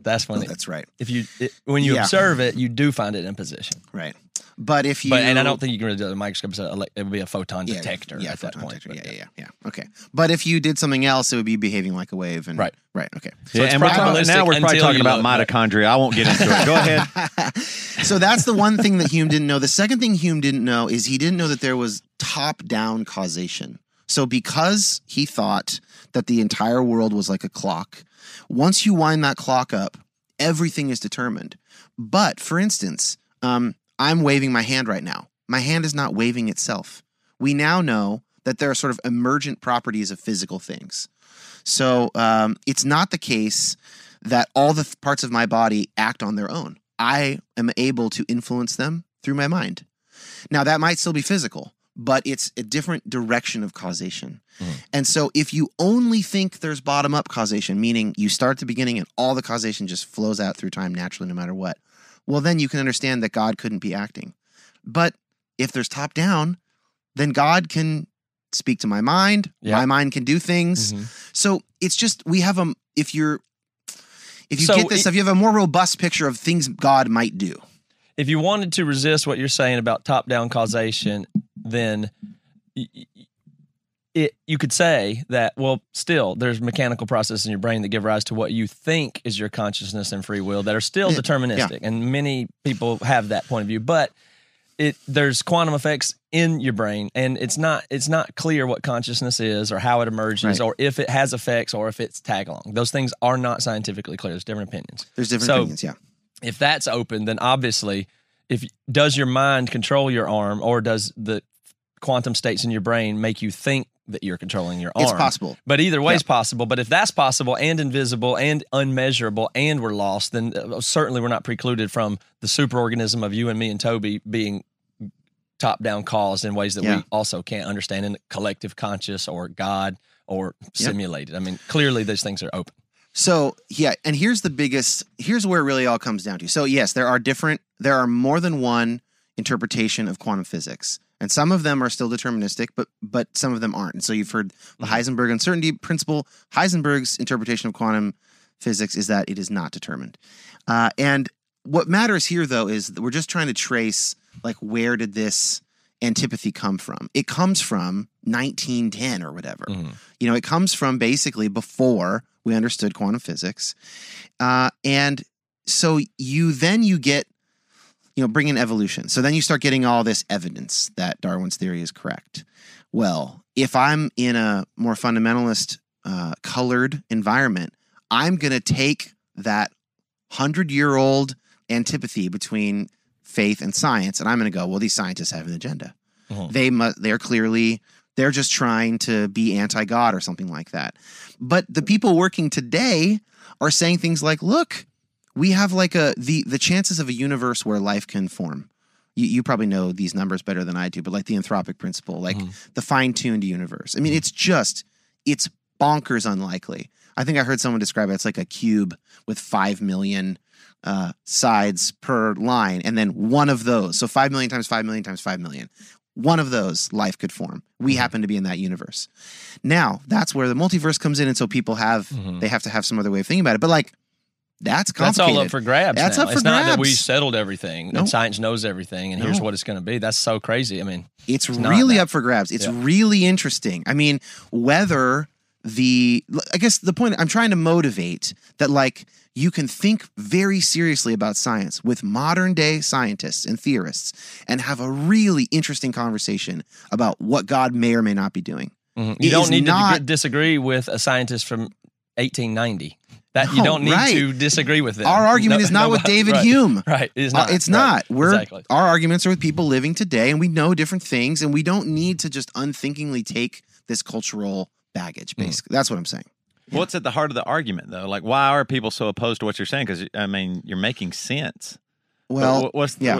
That's Oh, funny. that's right. if you it, when you Yeah. observe it, you do find it in position. Right. But if you But and I don't think you can really do. The microscope is a, ele- it would be a photon yeah, detector yeah, at that photon point. detector. but Yeah, yeah, yeah. Okay. But if you did something else, it would be behaving like a wave. And, Right. Right. Okay. Yeah, it's and we're talking, now we're probably talking about look, right. mitochondria. I won't get into it. Go ahead. so that's the one thing that Hume didn't know. The second thing Hume didn't know is he didn't know that there was top down causation. So because he thought that the entire world was like a clock, once you wind that clock up, everything is determined. But for instance, um, I'm waving my hand right now. My hand is not waving itself. We now know that there are sort of emergent properties of physical things. So um, it's not the case that all the th- parts of my body act on their own. I am able to influence them through my mind. Now, that might still be physical, but it's a different direction of causation. And so, if you only think there's bottom up causation, meaning you start at the beginning and all the causation just flows out through time naturally, no matter what, well, then you can understand that God couldn't be acting. But if there's top down, then God can speak to my mind. Yeah. My mind can do things. Mhm. So it's just we have a if you're if you So get this it- stuff, you have a more robust picture of things God might do. If you wanted to resist what you're saying about top down causation, then it you could say that well still there's mechanical processes in your brain that give rise to what you think is your consciousness and free will that are still Yeah, deterministic and many people have that point of view but it there's quantum effects in your brain and it's not it's not clear what consciousness is or how it emerges Right. or if it has effects or if it's tag along those things are not scientifically clear. There's different opinions. There's different So- opinions, yeah. if that's open, then obviously, if does your mind control your arm, or does the quantum states in your brain make you think that you're controlling your arm? It's possible. But either way is possible. But if that's possible and invisible and unmeasurable and we're lost, then uh, certainly we're not precluded from the superorganism of you and me and Toby being top down caused in ways that Yeah. we also can't understand in collective conscious or God or simulated. I mean, clearly these things are open. So yeah, and here's the biggest. Here's where it really all comes down to. So yes, there are different. There are more than one interpretation of quantum physics, and some of them are still deterministic, but but some of them aren't. And so you've heard the Heisenberg uncertainty principle. Heisenberg's interpretation of quantum physics is that it is not determined. Uh, and what matters here, though, is that we're just trying to trace like where did this antipathy come from? It comes from 1910 or whatever. You know, it comes from basically before we understood quantum physics, uh, and so you then you get you know bring in evolution. So then you start getting all this evidence that Darwin's theory is correct. Well, if I'm in a more fundamentalist, uh, colored environment, I'm going to take that hundred year old antipathy between faith and science, and I'm going to go, well, these scientists have an agenda. Mhm. They must. They're clearly they're just trying to be anti God or something like that. But the people working today are saying things like, look, we have like a the the chances of a universe where life can form. You, you probably know these numbers better than I do, but like the anthropic principle, like mm-hmm. the fine tuned universe. I mean, mm-hmm. it's just it's bonkers unlikely. I think I heard someone describe it. It's like a cube with five million uh, sides per line, and then one of those. So five million times five million times five million. One of those life could form. We mm-hmm. happen to be in that universe. Now that's where the multiverse comes in, and so people have they have to have some other way of thinking about it. But like that's complicated. That's all up for grabs. That's now. up for grabs. it's not that we settled everything No. and science knows everything and here's what it's going to be. That's so crazy. I mean, It's, not really up for grabs. It's Yeah. really interesting. I mean, whether the I guess the point I'm trying to motivate that like you can think very seriously about science with modern day scientists and theorists and have a really interesting conversation about what God may or may not be doing. Mm-hmm. you It don't need to not- dig- disagree with a scientist from 1890. That you No, don't need right. to disagree with them. Our argument No- is not with David right. Hume. Right. It is Uh, not. it's Right. not. We're exactly. our arguments are with people living today, and we know different things, and we don't need to just unthinkingly take this cultural baggage. Hmm. Basically, that's what I'm saying. What's at the heart of the argument, though? Like, why are people so opposed to what you're saying? Because I mean, you're making sense. Well, wh- what's the, yeah.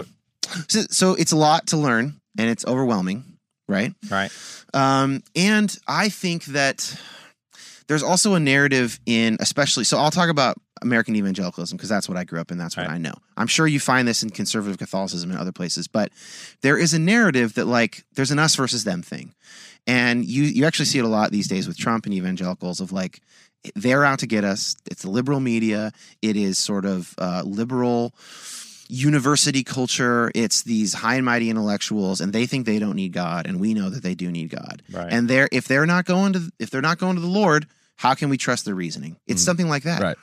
So, so it's a lot to learn, and it's overwhelming. right? Right. Um, and I think that there's also a narrative in, especially, so I'll talk about American evangelicalism because that's what I grew up in. That's what Right. I know. I'm sure you find this in conservative Catholicism and other places, but there is a narrative that like there's an us versus them thing, and you you actually see it a lot these days with Trump and evangelicals of like they're out to get us. It's the liberal media. It is sort of uh, liberal university culture. It's these high and mighty intellectuals, and they think they don't need God, and we know that they do need God. Right. And they're if they're not going to if they're not going to the Lord, how can we trust their reasoning? It's mm-hmm. something like that. Right.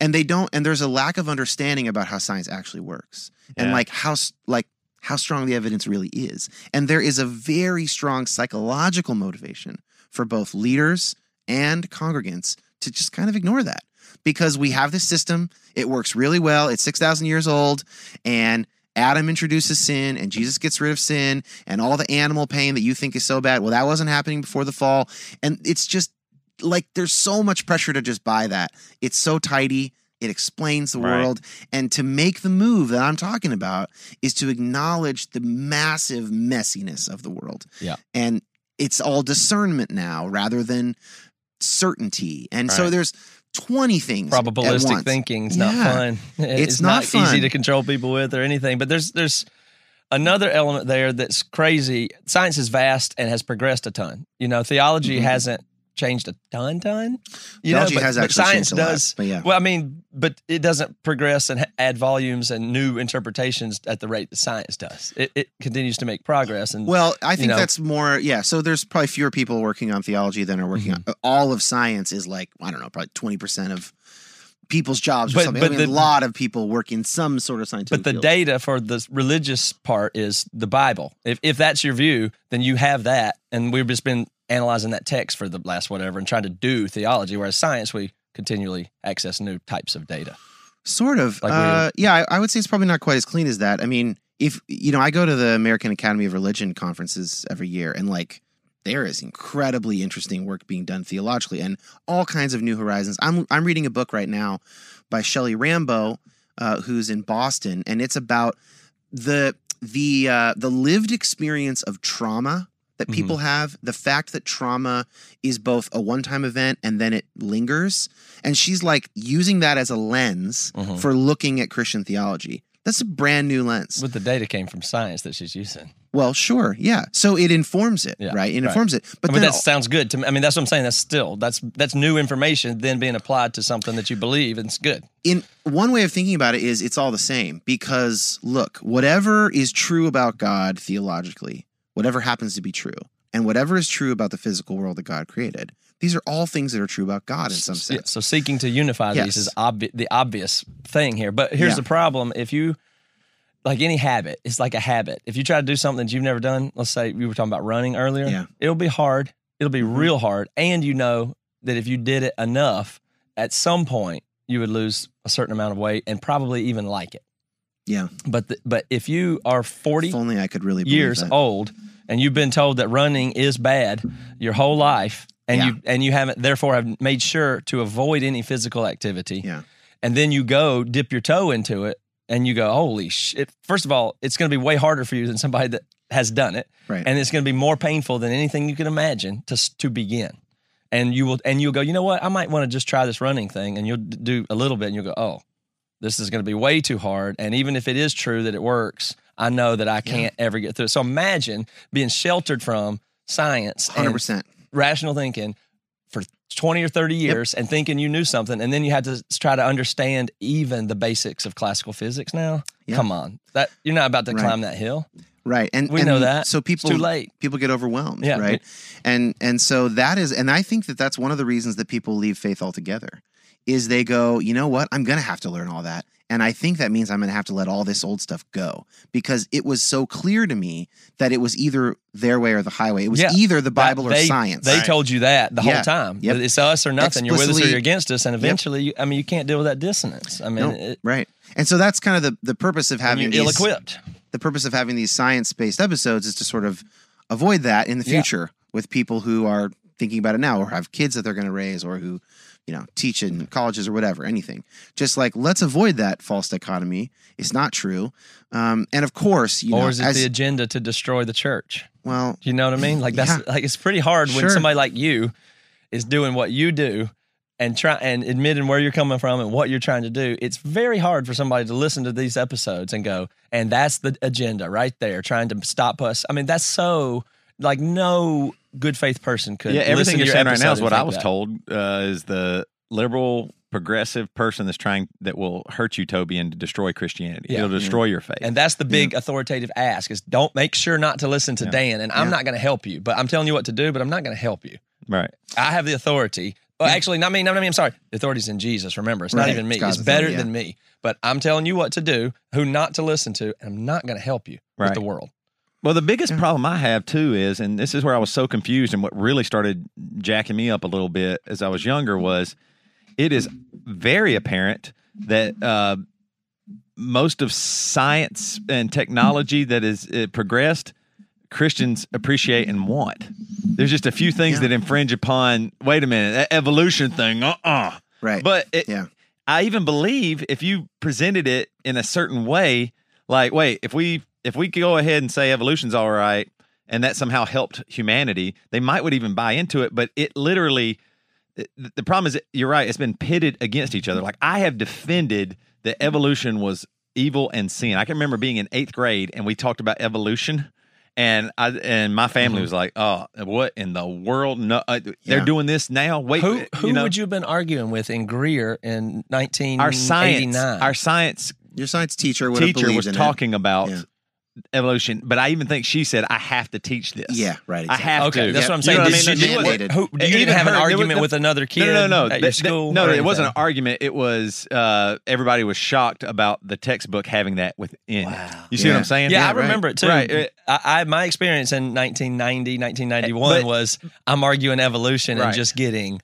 And they don't. And there's a lack of understanding about how science actually works, and Yeah. like how like how strong the evidence really is. And there is a very strong psychological motivation for both leaders and congregants to just kind of ignore that because we have this system. It works really well. It's 6,000 years old. And Adam introduces sin and Jesus gets rid of sin and all the animal pain that you think is so bad. Well, that wasn't happening before the fall. And it's just like there's so much pressure to just buy that. It's so tidy. It explains the Right. world. And to make the move that I'm talking about is to acknowledge the massive messiness of the world. Yeah. And it's all discernment now rather than certainty. And so there's 20 things. probabilistic once. thinking's not Yeah. fun. It's not easy fun. to control people with or anything. But there's there's another element there that's crazy. Science is vast and has progressed a ton. You know, theology Mhm. hasn't changed a ton, ton. You Theology know, but, has but actually science changed a lot, does. but yeah. Well, I mean, but it doesn't progress and add volumes and new interpretations at the rate that science does. It, it continues to make progress. And Well, I think know. that's more, yeah. So there's probably fewer people working on theology than are working Mm-hmm. on all of science is like, I don't know, probably 20% of people's jobs or But- something. but I mean, the- a lot of people work in some sort of scientific But the field. data for the religious part is the Bible. If if that's your view, then you have that, and we've just been analyzing that text for the last whatever and trying to do theology. Whereas science, we continually access new types of data. Sort of. Like uh, yeah, I, I would say it's probably not quite as clean as that. I mean, if you know, I go to the American Academy of Religion conferences every year, and like there is incredibly interesting work being done theologically and all kinds of new horizons. I'm I'm reading a book right now by Shelley Rambo, uh, who's in Boston, and it's about the the uh, the lived experience of trauma that Mhm. people have, the fact that trauma is both a one time event and then it lingers. And she's like using that as a lens Mhm. for looking at Christian theology. That's a brand new lens. But the data came from science that she's using. Well, sure, yeah. So it informs it, Yeah, right? It right. informs it. But I mean, that sounds good to me. I mean, that's what I'm saying. That's still that's that's new information then being applied to something that you believe, and it's good. in one way of thinking about it is it's all the same because look, whatever is true about God theologically, whatever happens to be true, and whatever is true about the physical world that God created, these are all things that are true about God in some Yeah, sense. so seeking to unify Yes. these is obvi- the obvious thing here. But here's Yeah. the problem: if you like any habit, it's like a habit. If you try to do something that you've never done, let's say we were talking about running earlier, Yeah. it'll be hard. It'll be Mhm. real hard, and you know that if you did it enough, at some point you would lose a certain amount of weight and probably even like it. Yeah. But the, but if you are forty If only I could really years that. old and you've been told that running is bad your whole life and Yeah. you and you haven't therefore have made sure to avoid any physical activity Yeah. and then you go dip your toe into it and you go holy shit first of all it's going to be way harder for you than somebody that has done it Right. and it's going to be more painful than anything you can imagine to to begin and you will and you'll go you know what I might want to just try this running thing and you'll d- do a little bit and you'll go oh this is going to be way too hard. And even if it is true that it works, I know that I can't ever get through it. So imagine being sheltered from science Hundred and percent. rational thinking for 20 or 30 years and thinking you knew something. And then you had to try to understand even the basics of classical physics now. Yeah. Come on. That You're not about to Right. climb that hill. Right. And We and know that. So people too late. People get overwhelmed. Yeah. Right. And and so that is and I think that that's one of the reasons that people leave faith altogether is they go, you know what? I'm gonna have to learn all that. And I think that means I'm gonna have to let all this old stuff go. Because it was so clear to me that it was either their way or the highway. It was Yeah. either the Bible That- or they, science. They told you that the Yeah. whole time. Yep. It's us or nothing. You're with us or you're against us. And eventually, you, I mean, you can't deal with that dissonance. I mean, No, it, right. And so that's kind of the, the purpose of having ill equipped. the purpose of having these science based episodes is to sort of avoid that in the Yeah. future with people who are thinking about it now or have kids that they're going to raise or who you know, teach in colleges or whatever, anything. Just like let's avoid that false dichotomy. It's not true. Um, and of course, you know, or is it as, the agenda to destroy the church? well, You know what I mean? Like that's Yeah. like it's pretty hard when somebody like you is doing what you do and try and admitting where you're coming from and what you're trying to do. It's very hard for somebody to listen to these episodes and go, and that's the agenda right there, trying to stop us. I mean, that's so like no good faith person could. Yeah, everything you're saying right now is what I was that. told uh, is the liberal progressive person that's trying that will hurt you, Toby, and destroy Christianity. Yeah. It'll destroy your faith. And that's the big authoritative ask is don't make sure not to listen to Yeah. Dan. And I'm not going to help you, but I'm telling you what to do, but I'm not going to help you. right. I have the authority. Well, actually, not me. Not me. I'm sorry. The authority's in Jesus. Remember, it's not even me. It's It's better authority, yeah. than me. But I'm telling you what to do, who not to listen to, and I'm not going to help you with the world. Well, the biggest problem I have too is, and this is where I was so confused, and what really started jacking me up a little bit as I was younger was, it is very apparent that uh, most of science and technology that is uh, progressed, Christians appreciate and want. There's just a few things Yeah. that infringe upon. Wait a minute, that evolution thing. Uh uh right. But it, yeah. I even believe if you presented it in a certain way, like, wait, if we if we could go ahead and say evolution's all right, and that somehow helped humanity, they might would even buy into it. But it literally, the the problem is, you're right. It's been pitted against each other. Like I have defended that evolution was evil and sin. I can remember being in eighth grade and we talked about evolution. And I and my family Mm-hmm. was like, "Oh, what in the world? No, uh, they're Yeah. doing this now. Wait, Who who you know, would you have been arguing with in Greer in 1989? our science, our science Your science teacher would teacher believed was in talking about Yeah. Evolution, but I even think she said, "I have to teach this." Yeah, right. I have Okay, to. that's what I'm You saying. know Did I you- mean? did It you- who- do you even even have an hurt- there was- argument with another kid No, no, no, no. at your Th- th- school? no, or it wasn't an argument. It was uh, everybody was shocked about the textbook having that within. Wow. You see what I'm saying? Yeah, I right. remember it too. Right. I, I my experience in 1990, 1991 But- was I'm arguing evolution and just getting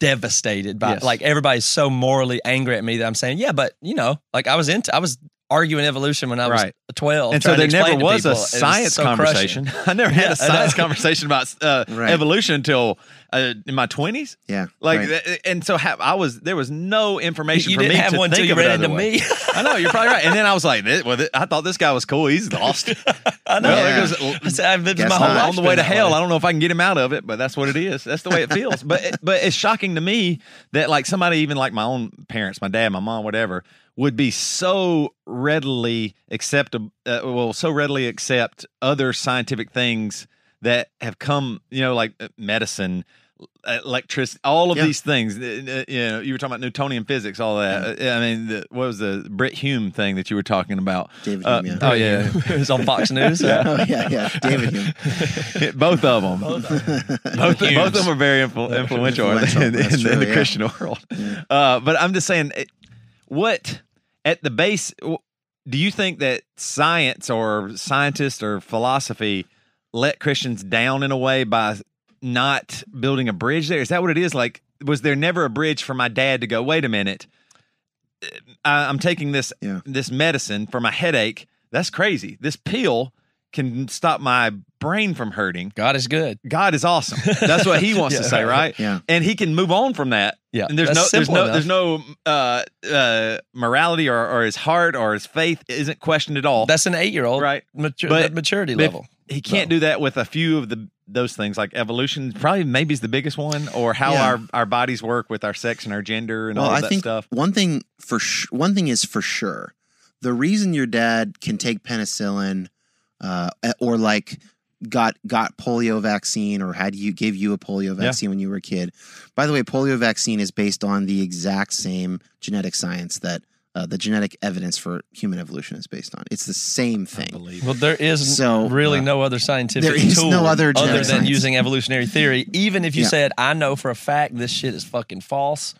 devastated by Yes. like everybody's so morally angry at me that I'm saying, yeah, but you know, like I was into I was arguing evolution when I was Right. 12. And so trying there to explain never was people. a It was science so crushing. conversation. I never had Yeah, a science conversation about uh, Right. evolution until uh, in my 20s. Yeah. Like, right. and so ha- I was there was no information You for didn't me have to one think until you of it ran other into way. me. I know you're probably right. And then I was like, this, well, th- I thought this guy was cool. He's lost. I know. Well, Yeah. there goes- I said, I've lived Guess my whole life on the way to hell. way. I don't know if I can get him out of it, but that's what it is. That's the way it feels. but it, but it's shocking to me that like somebody even like my own parents, my dad, my mom, whatever, would be so readily accept uh, well so readily accept other scientific things that have come, you know, like uh, medicine, electricity, all of Yeah. these things. uh, uh, You know, you were talking about Newtonian physics, all that. Uh, I mean, the, what was the Brit Hume thing that you were talking about? David Uh, Hume, yeah. Oh yeah, it was on Fox News. oh yeah, yeah. David Hume. both of them. Both, both of them are very influ- influential, Influential, in, in, that's in true, the yeah. Christian world. Uh, but I'm just saying, it- what at the base do you think that science or scientists or philosophy let Christians down in a way by not building a bridge there? Is that what it is? Like, was there never a bridge for my dad to go? Wait a minute, uh, I, I'm taking this Yeah. this medicine for my headache. That's crazy. This pill can stop my brain from hurting. God is good. God is awesome. That's what he wants to say, right. right? Yeah. And he can move on from that. Yeah, And there's that's no there's no enough. there's no uh uh morality or, or his heart or his faith isn't questioned at all. That's an eight year old Right. matu- But- maturity But level. He can't No. do that with a few of the those things like evolution. Probably maybe is the biggest one, or how Yeah. our, our bodies work with our sex and our gender and well, all I that think stuff. one thing for sh- one thing is for sure. The reason your dad can take penicillin, uh, or like got got polio vaccine, or had you gave you a polio Yeah. vaccine when you were a kid. By the way, polio vaccine is based on the exact same genetic science that uh, the genetic evidence for human evolution is based on. It's the same thing. Well, there is So, really uh, no other scientific there is tool no other other than science. using evolutionary theory. Even if you Yeah. said, "I know for a fact this shit is fucking false,"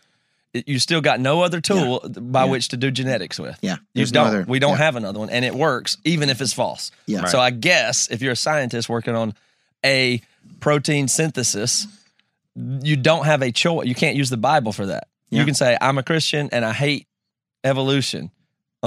you still got no other tool by Yeah. which to do genetics with. Yeah, You don't. other- we don't yeah. have another one, and it works even if it's false. Yeah. So I guess if you're a scientist working on a protein synthesis, you don't have a choice. You can't use the Bible for that. You can say, "I'm a Christian and I hate evolution."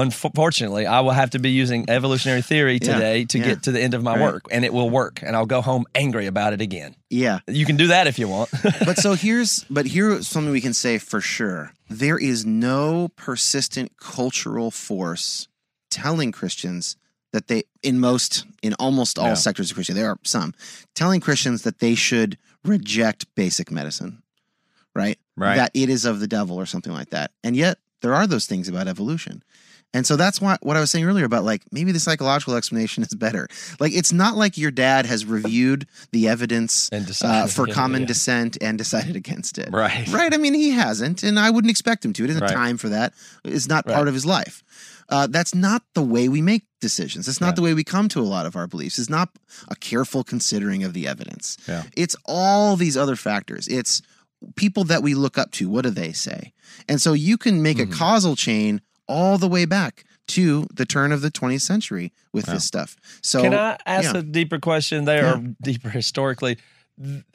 Unfortunately, I will have to be using evolutionary theory Yeah, today to yeah. get to the end of my Right. work, and it will work, and I'll go home angry about it again. Yeah. You can do that if you want. but so here's but here's something we can say for sure. There is no persistent cultural force telling Christians that they in most in almost all Yeah. sectors of Christianity, there are some telling Christians that they should reject basic medicine. Right? Right. That it is of the devil or something like that. And yet there are those things about evolution. And so that's why what I was saying earlier about like maybe the psychological explanation is better. Like it's not like your dad has reviewed the evidence And uh, for common yeah. dissent and decided against it. Right. Right. I mean, he hasn't, and I wouldn't expect him to. It isn't Right. time for that. It's not Right. part of his life. Uh, that's not the way we make decisions. It's not Yeah. the way we come to a lot of our beliefs. It's not a careful considering of the evidence. Yeah. It's all these other factors. It's people that we look up to. What do they say? And so you can make Mhm. a causal chain all the way back to the turn of the 20th century with Yeah. this stuff. So Can I ask yeah. a deeper question there, Yeah. or deeper historically?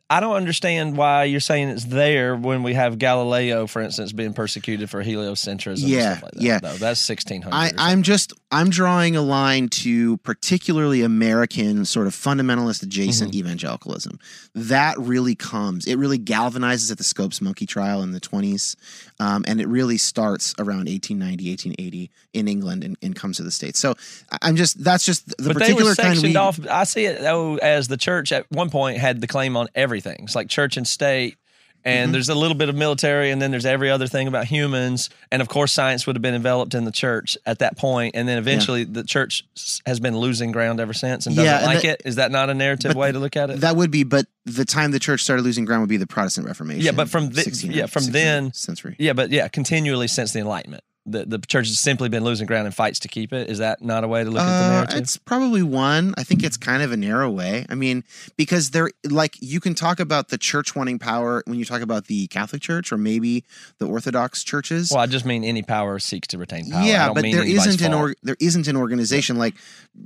I don't understand why you're saying it's there when we have Galileo, for instance, being persecuted for heliocentrism. Yeah, and stuff like that, yeah. though. that's 1600. I, I'm just I'm drawing a line to particularly American sort of fundamentalist adjacent Mm-hmm. evangelicalism. That really comes. It really galvanizes at the Scopes monkey trial in the 20s, um, and it really starts around 1890, 1880 in England and, and comes to the states. So I'm just that's just the but they particular were kind sectioned we, off. I see it though as the church at one point had the claim on everything. It's like church and state. And Mm-hmm. there's a little bit of military, and then there's every other thing about humans, and of course, science would have been enveloped in the church at that point, and then eventually the church has been losing ground ever since and doesn't Yeah, and like that- it. Is that not a narrative way to look at it? That would be, but the time the church started losing ground would be the Protestant Reformation. Yeah, but from the- 1600 yeah, from then- century. Yeah, but yeah, continually since the Enlightenment, the the church has simply been losing ground in fights to keep it. Is that not a way to look at the Uh, narrative? It's probably one. I think it's kind of a narrow way. I mean, because there, like, you can talk about the church wanting power when you talk about the Catholic Church or maybe the Orthodox churches. well, I just mean any power seeks to retain power. I yeah, don't but mean there anybody's isn't an fault. or, there isn't an organization like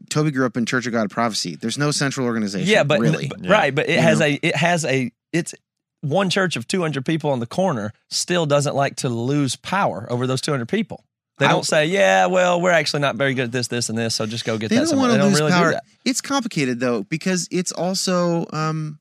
Toby grew up in Church of God of Prophecy. There's no central organization. yeah, but, really, but- Yeah. right, but it You has know? a it has a it's one church of 200 people on the corner still doesn't like to lose power over those 200 people. They don't say, "Yeah, well, we're actually not very good at this, this, and this, so just go get they that." don't somewhere." want to lose really power. It's complicated though because it's also, um,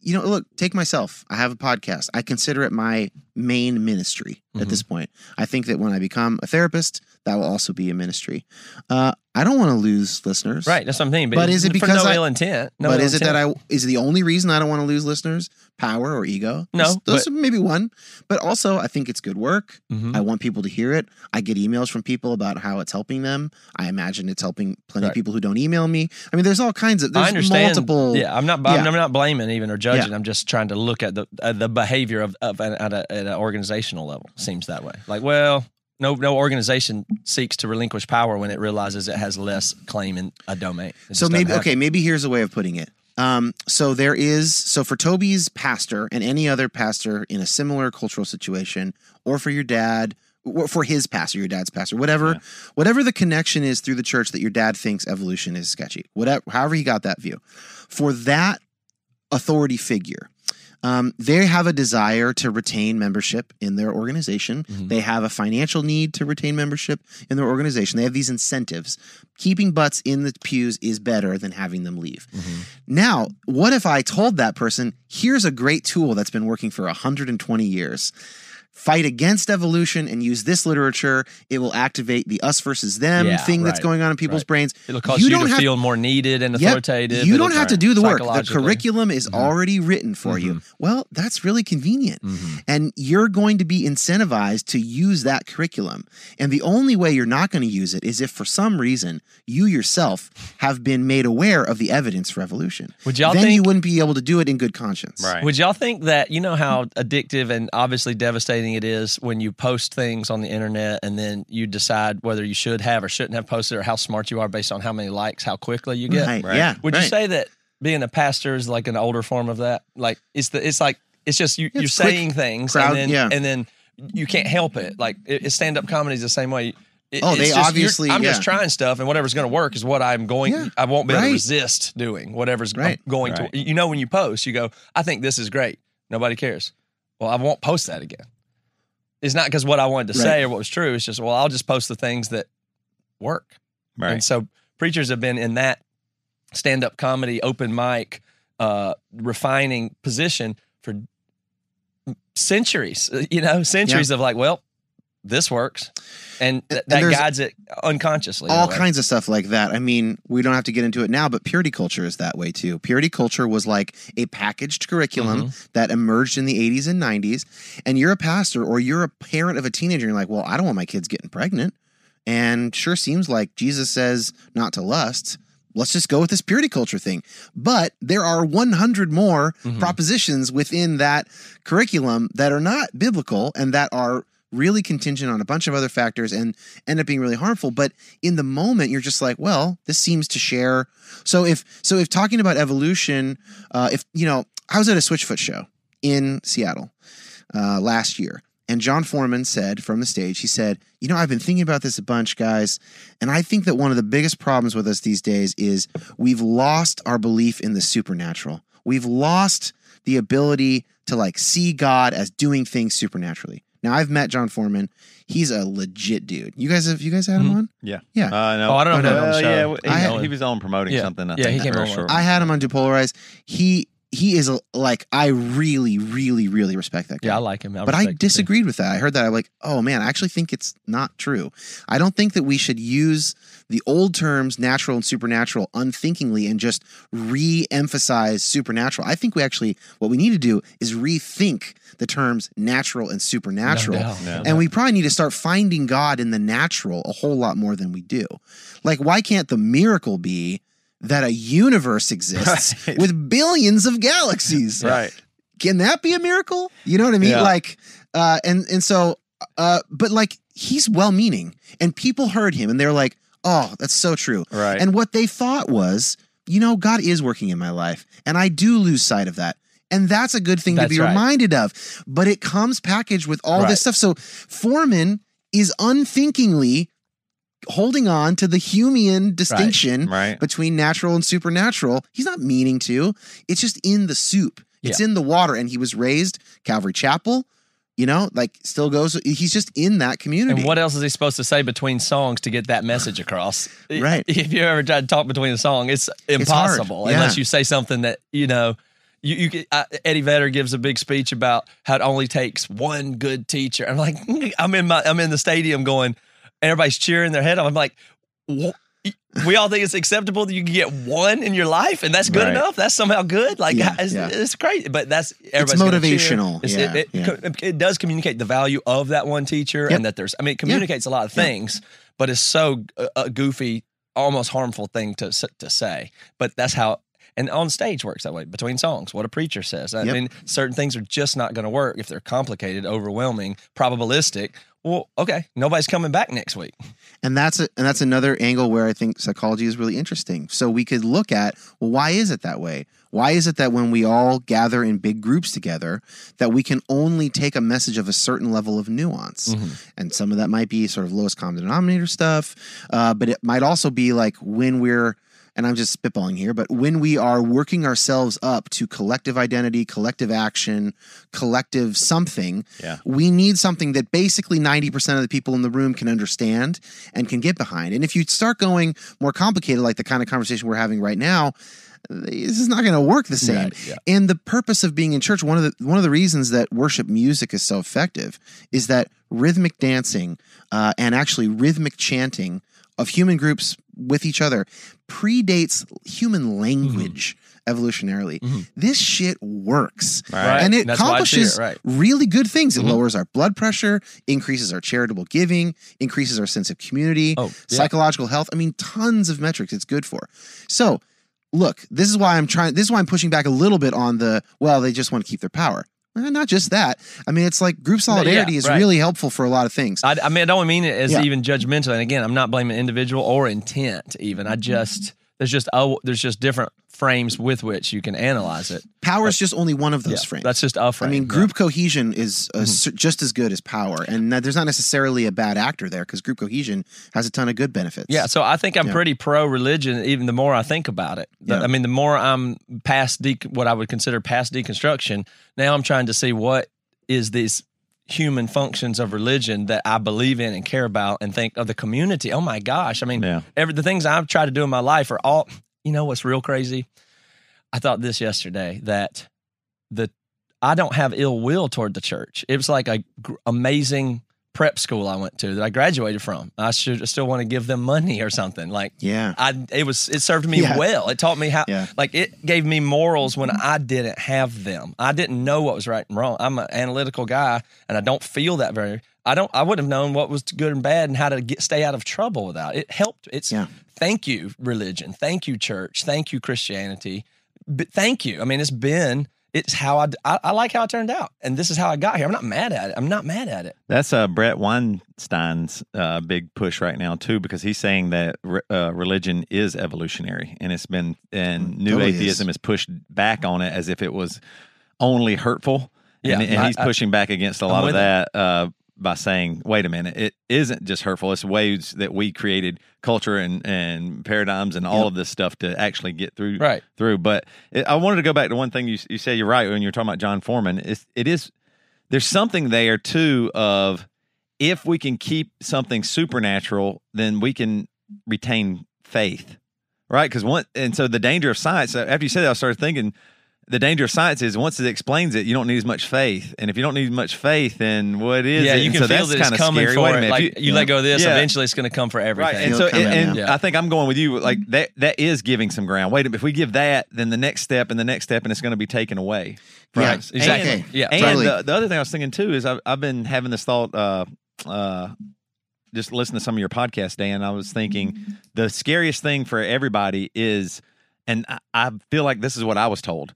you know, look, take myself. I have a podcast. I consider it my main ministry Mm-hmm. at this point. I think that when I become a therapist, that will also be a ministry. Uh, I don't want to lose listeners, Right, that's what I'm saying. But is it because no I- ill intent? No but ill is it intent. that I is the only reason I don't want to lose listeners power or ego? No, those, but- are maybe one. But also, I think it's good work. Mhm. I want people to hear it. I get emails from people about how it's helping them. I imagine it's helping plenty of people who don't email me. I mean, there's all kinds of there's I understand. multiple. Yeah, I'm not. I'm, Yeah. I'm not blaming even or judging. Yeah. I'm just trying to look at the uh, the behavior of, of an, at, a, at an organizational level. Seems that way. Like, well, no no organization seeks to relinquish power when it realizes it has less claim in a domain. It So maybe okay, maybe here's a way of putting it. Um, so there is so for Toby's pastor and any other pastor in a similar cultural situation, or for your dad, or for his pastor, your dad's pastor, whatever, whatever the connection is through the church that your dad thinks evolution is sketchy, whatever, however he got that view, for that authority figure. Um, they have a desire to retain membership in their organization. They have a financial need to retain membership in their organization. They have these incentives. Keeping butts in the pews is better than having them leave. Now, what if I told that person, here's a great tool that's been working for 120 years? Fight against evolution and use this literature. It will activate the us versus them Yeah, thing that's going on in people's right. brains. It'll cause you, don't to have feel more needed and Yep. You don't have to do the work. The curriculum is mm-hmm. already written for you. Mm-hmm. Well, that's really convenient. Mm-hmm. And you're going to be incentivized to use that curriculum. And the only way you're not going to use it is if for some reason you yourself have been made aware of the evidence for evolution. Would y'all then you wouldn't be able to do it in good conscience. Right. Would y'all think that you know how addictive and obviously devastating it is when you post things on the internet and then you decide whether you should have or shouldn't have posted or how smart you are based on how many likes, how quickly you get? Right. Right. Yeah. Would you say that being a pastor is like an older form of that? Like it's the it's like it's just you, you're saying things crowd- and then yeah. and then you can't help it. Like it, stand up comedy is the same way. It- Oh, they just- obviously- I'm just trying stuff, and whatever's going to work is what I'm going. Yeah. I won't be able to resist doing whatever's Right. going Right. to. You know, when you post, you go, "I think this is great." Nobody cares. Well, I won't post that again. It's not because what I wanted to say or what was true. It's just, well, I'll just post the things that work. Right. And so preachers have been in that stand up comedy, open mic, uh, refining position for centuries, uh, you know, centuries of like, well, this works. And th- And that guides it unconsciously. all kinds of stuff like that. I mean, we don't have to get into it now, but purity culture is that way too. Purity culture was like a packaged curriculum Mm-hmm. that emerged in the 80s and 90s. And you're a pastor or you're a parent of a teenager, and you're like, well, I don't want my kids getting pregnant. And sure seems like Jesus says not to lust. Let's just go with this purity culture thing. But there are 100 more Mm-hmm. propositions within that curriculum that are not biblical and that are really contingent on a bunch of other factors and end up being really harmful. But in the moment you're just like well this seems to share. So if so if talking about evolution uh if you know i was at a switchfoot show in seattle uh last year and jon foreman said from the stage he said you know i've been thinking about this a bunch guys and i think that one of the biggest problems with us these days is we've lost our belief in the supernatural. We've lost the ability to like see god as doing things supernaturally now i've met jon foreman he's a legit dude you guys have you guys had him on yeah. Yeah. Uh, no. Oh, I don't know if Uh, I'm yeah, he, I had- he was on promoting Yeah. something. I Yeah, he came on. sure. I had him on Depolarize. He he is a, like I really really really respect that guy. Yeah, I like him. I but I respect him, disagreed with that. I heard that. I'm like, oh man, I actually think it's not true. I don't think that we should use the old terms natural and supernatural unthinkingly and just re-emphasize supernatural. I think we actually what we need to do is rethink the terms natural and supernatural. doubt. No. And we probably need to start finding God in the natural a whole lot more than we do. Like, why can't the miracle be that a universe exists Right. with billions of galaxies? Right. Can that be a miracle? You know what I mean? Yeah. Like, uh, and and so, uh, but like he's well-meaning, and people heard him, and they're like, "Oh, that's so true." Right. And what they thought was, you know, God is working in my life, and I do lose sight of that. And that's a good thing to be right. reminded of. But it comes packaged with all Right. this stuff. So Foreman is unthinkingly holding on to the Humean distinction Right. between natural and supernatural. He's not meaning to. It's just in the soup. It's in the water. And he was raised Calvary Chapel, you know, like still goes. He's just in that community. And what else is he supposed to say between songs to get that message across? Right. If you ever try to talk between a song, it's impossible Yeah. unless you say something that you know. You, you get- uh, Eddie Vedder gives a big speech about how it only takes one good teacher. I'm like, I'm in my, I'm in the stadium going, and everybody's cheering their head off. I'm like, "Wha- we all think it's acceptable that you can get one in your life, and that's good Right. enough. That's somehow good. Like Yeah, it's, yeah. it's crazy, but that's everybody's gonna motivational. It's- Yeah, it, it, it does communicate the value of that one teacher, Yep. and that there's. I mean, it communicates a lot of things, but it's so uh, a goofy, almost harmful thing to to say. But that's how. And on stage works that way between songs. What a preacher says. I Yep. mean, certain things are just not going to work if they're complicated, overwhelming, probabilistic. Well, okay, nobody's coming back next week. and that's a, and that's another angle where I think psychology is really interesting. So we could look at well, why is it that way? Why is it that when we all gather in big groups together, that we can only take a message of a certain level of nuance? And some of that might be sort of lowest common denominator stuff, uh, but it might also be like when we're and I'm just spitballing here, but when we are working ourselves up to collective identity, collective action, collective something, Yeah. we need something that basically 90% of the people in the room can understand and can get behind. And if you start going more complicated, like the kind of conversation we're having right now, this is not going to work the same. Right, yeah. And the purpose of being in church, one of the one of the reasons that worship music is so effective is that rhythmic dancing uh, and actually rhythmic chanting of human groups with each other predates human mm-hmm. language evolutionarily. Mm-hmm. This shit works. Right. And it That's why I cheer, accomplishes right. really good things. It mm-hmm. lowers our blood pressure, increases our charitable giving, increases our sense of community, Oh, yeah. psychological health. I mean, tons of metrics it's good for. So, look, this is why I'm trying, this is why I'm pushing back a little bit on the, well, they just want to keep their power. Eh, Not just that. I mean, it's like group solidarity is right. really helpful for a lot of things. I, I mean, I don't mean it as Yeah. even judgmental. And again, I'm not blaming individual or intent. Even I just there's just oh, there's just different frames with which you can analyze it. Power is just only one of those Yeah, frames. That's just a I frame. I mean, yeah. group cohesion is uh, s- just as good as power, and that- there's not necessarily a bad actor there because group cohesion has a ton of good benefits. Yeah, so I think I'm Yeah. pretty pro religion. Even the more I think about it, The- Yeah. I mean, the more I'm past de- what I would consider past deconstruction. Now I'm trying to see what is this human functions of religion that I believe in and care about and think of the community. Oh my gosh. I mean, Yeah. every the things I've tried to do in my life are all you know what's real crazy? I thought this yesterday that the I don't have ill will toward the church. It was like a gr- amazing prep school I went to that I graduated from. I should still want to give them money or something. Like Yeah. I it was it served me Yeah. well. It taught me how Yeah. like it gave me morals when I didn't have them. I didn't know what was right and wrong. I'm an analytical guy and I don't feel that very I don't I wouldn't have known what was good and bad and how to get stay out of trouble without. It helped. It's Yeah. thank you religion. Thank you church. Thank you Christianity. But thank you. I mean it's been it's how I, I I like how it turned out. And this is how I got here. I'm not mad at it. I'm not mad at it. That's uh, Bret Weinstein's uh, big push right now too, because he's saying that re- uh, religion is evolutionary, and it's been and new totally atheism is. pushed back on it as if it was only hurtful, and, Yeah, and I- he's I- pushing back against a lot of that uh, by saying, "Wait a minute, it isn't just hurtful; it's ways that we created culture and and paradigms and all Yep. of this stuff to actually get through Right. through." But it, I wanted to go back to one thing you you said. You're right when you're talking about Jon Foreman. It's, it is there's something there too of if we can keep something supernatural, then we can retain faith, right? Because one, and so the danger of science. After you said that, I started thinking the danger of science is once it explains it, you don't need as much faith, and if you don't need much faith, then what is yeah, it? you can so feel that's that it's coming scary. for Wait it. minute, Like if you, let go of this, Yeah. eventually it's going to come for everything. Right, and Feel so and, and yeah. I think I'm going with you. Like that, that is giving some ground. Wait, a minute, if we give that, then the next step and the next step, and it's going to be taken away. Yeah, Right. exactly. Okay. Yeah, And Totally. the, the other thing I was thinking too is I've, I've been having this thought, uh, uh, just listening to some of your podcasts, Dan. I was thinking the scariest thing for everybody is, and I, I feel like this is what I was told.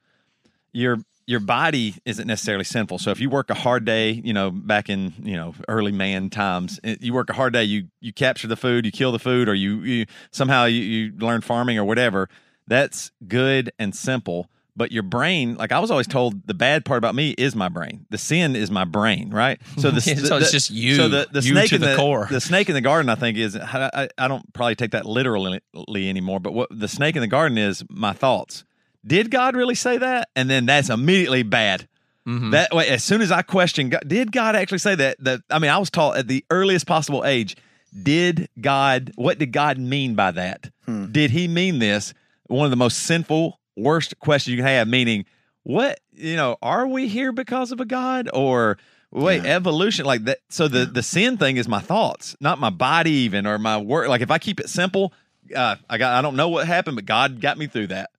Your your body isn't necessarily sinful. So if you work a hard day, you know, back in you know early man times, you work a hard day, you you capture the food, you kill the food, or you, you somehow you, you learn farming or whatever. That's good and simple. But your brain, like I was always told, the bad part about me is my brain. The sin is my brain, right? So the, So the- it's the- just you. So the, the You snake to in the the, core. the snake in the garden, I think, is I, I, I don't probably take that literally anymore. But what the snake in the garden is, my thoughts. Did God really say that? And then that's immediately bad. Mhm. That way, as soon as I question, God, did God actually say that? That I mean, I was taught at the earliest possible age. Did God? What did God mean by that? Did He mean this? One of the most sinful, worst questions you can have. Meaning, what you know? Are we here because of a God or? Wait, Yeah. evolution like that. So the the sin thing is my thoughts, not my body, even or my work. Like if I keep it simple, uh, I got I don't know what happened, but God got me through that.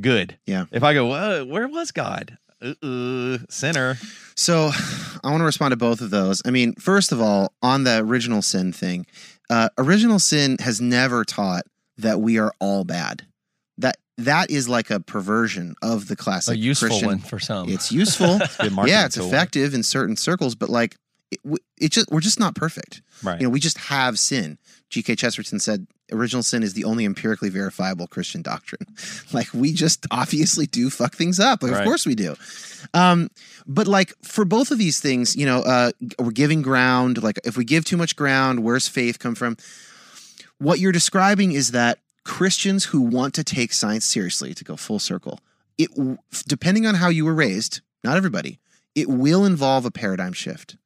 Good. Yeah. If I go, where was God? Uh, sinner. So I want to respond to both of those. I mean, first of all, on the original sin thing, uh, original sin has never taught that we are all bad. That that is like a perversion of the a classic useful Christian. one for some. It's useful. Good marketing yeah, it's tool. effective in certain circles, but like it, it just we're just not perfect. Right. You know, we just have sin. G.K. Chesterton said, "Original sin is the only empirically verifiable Christian doctrine." like we just obviously do fuck things up. Like, Right. Of course we do. Um, but like for both of these things, you know, uh, we're giving ground. Like if we give too much ground, where's faith come from? What you're describing is that Christians who want to take science seriously, to go full circle, it depending on how you were raised, not everybody, it will involve a paradigm shift.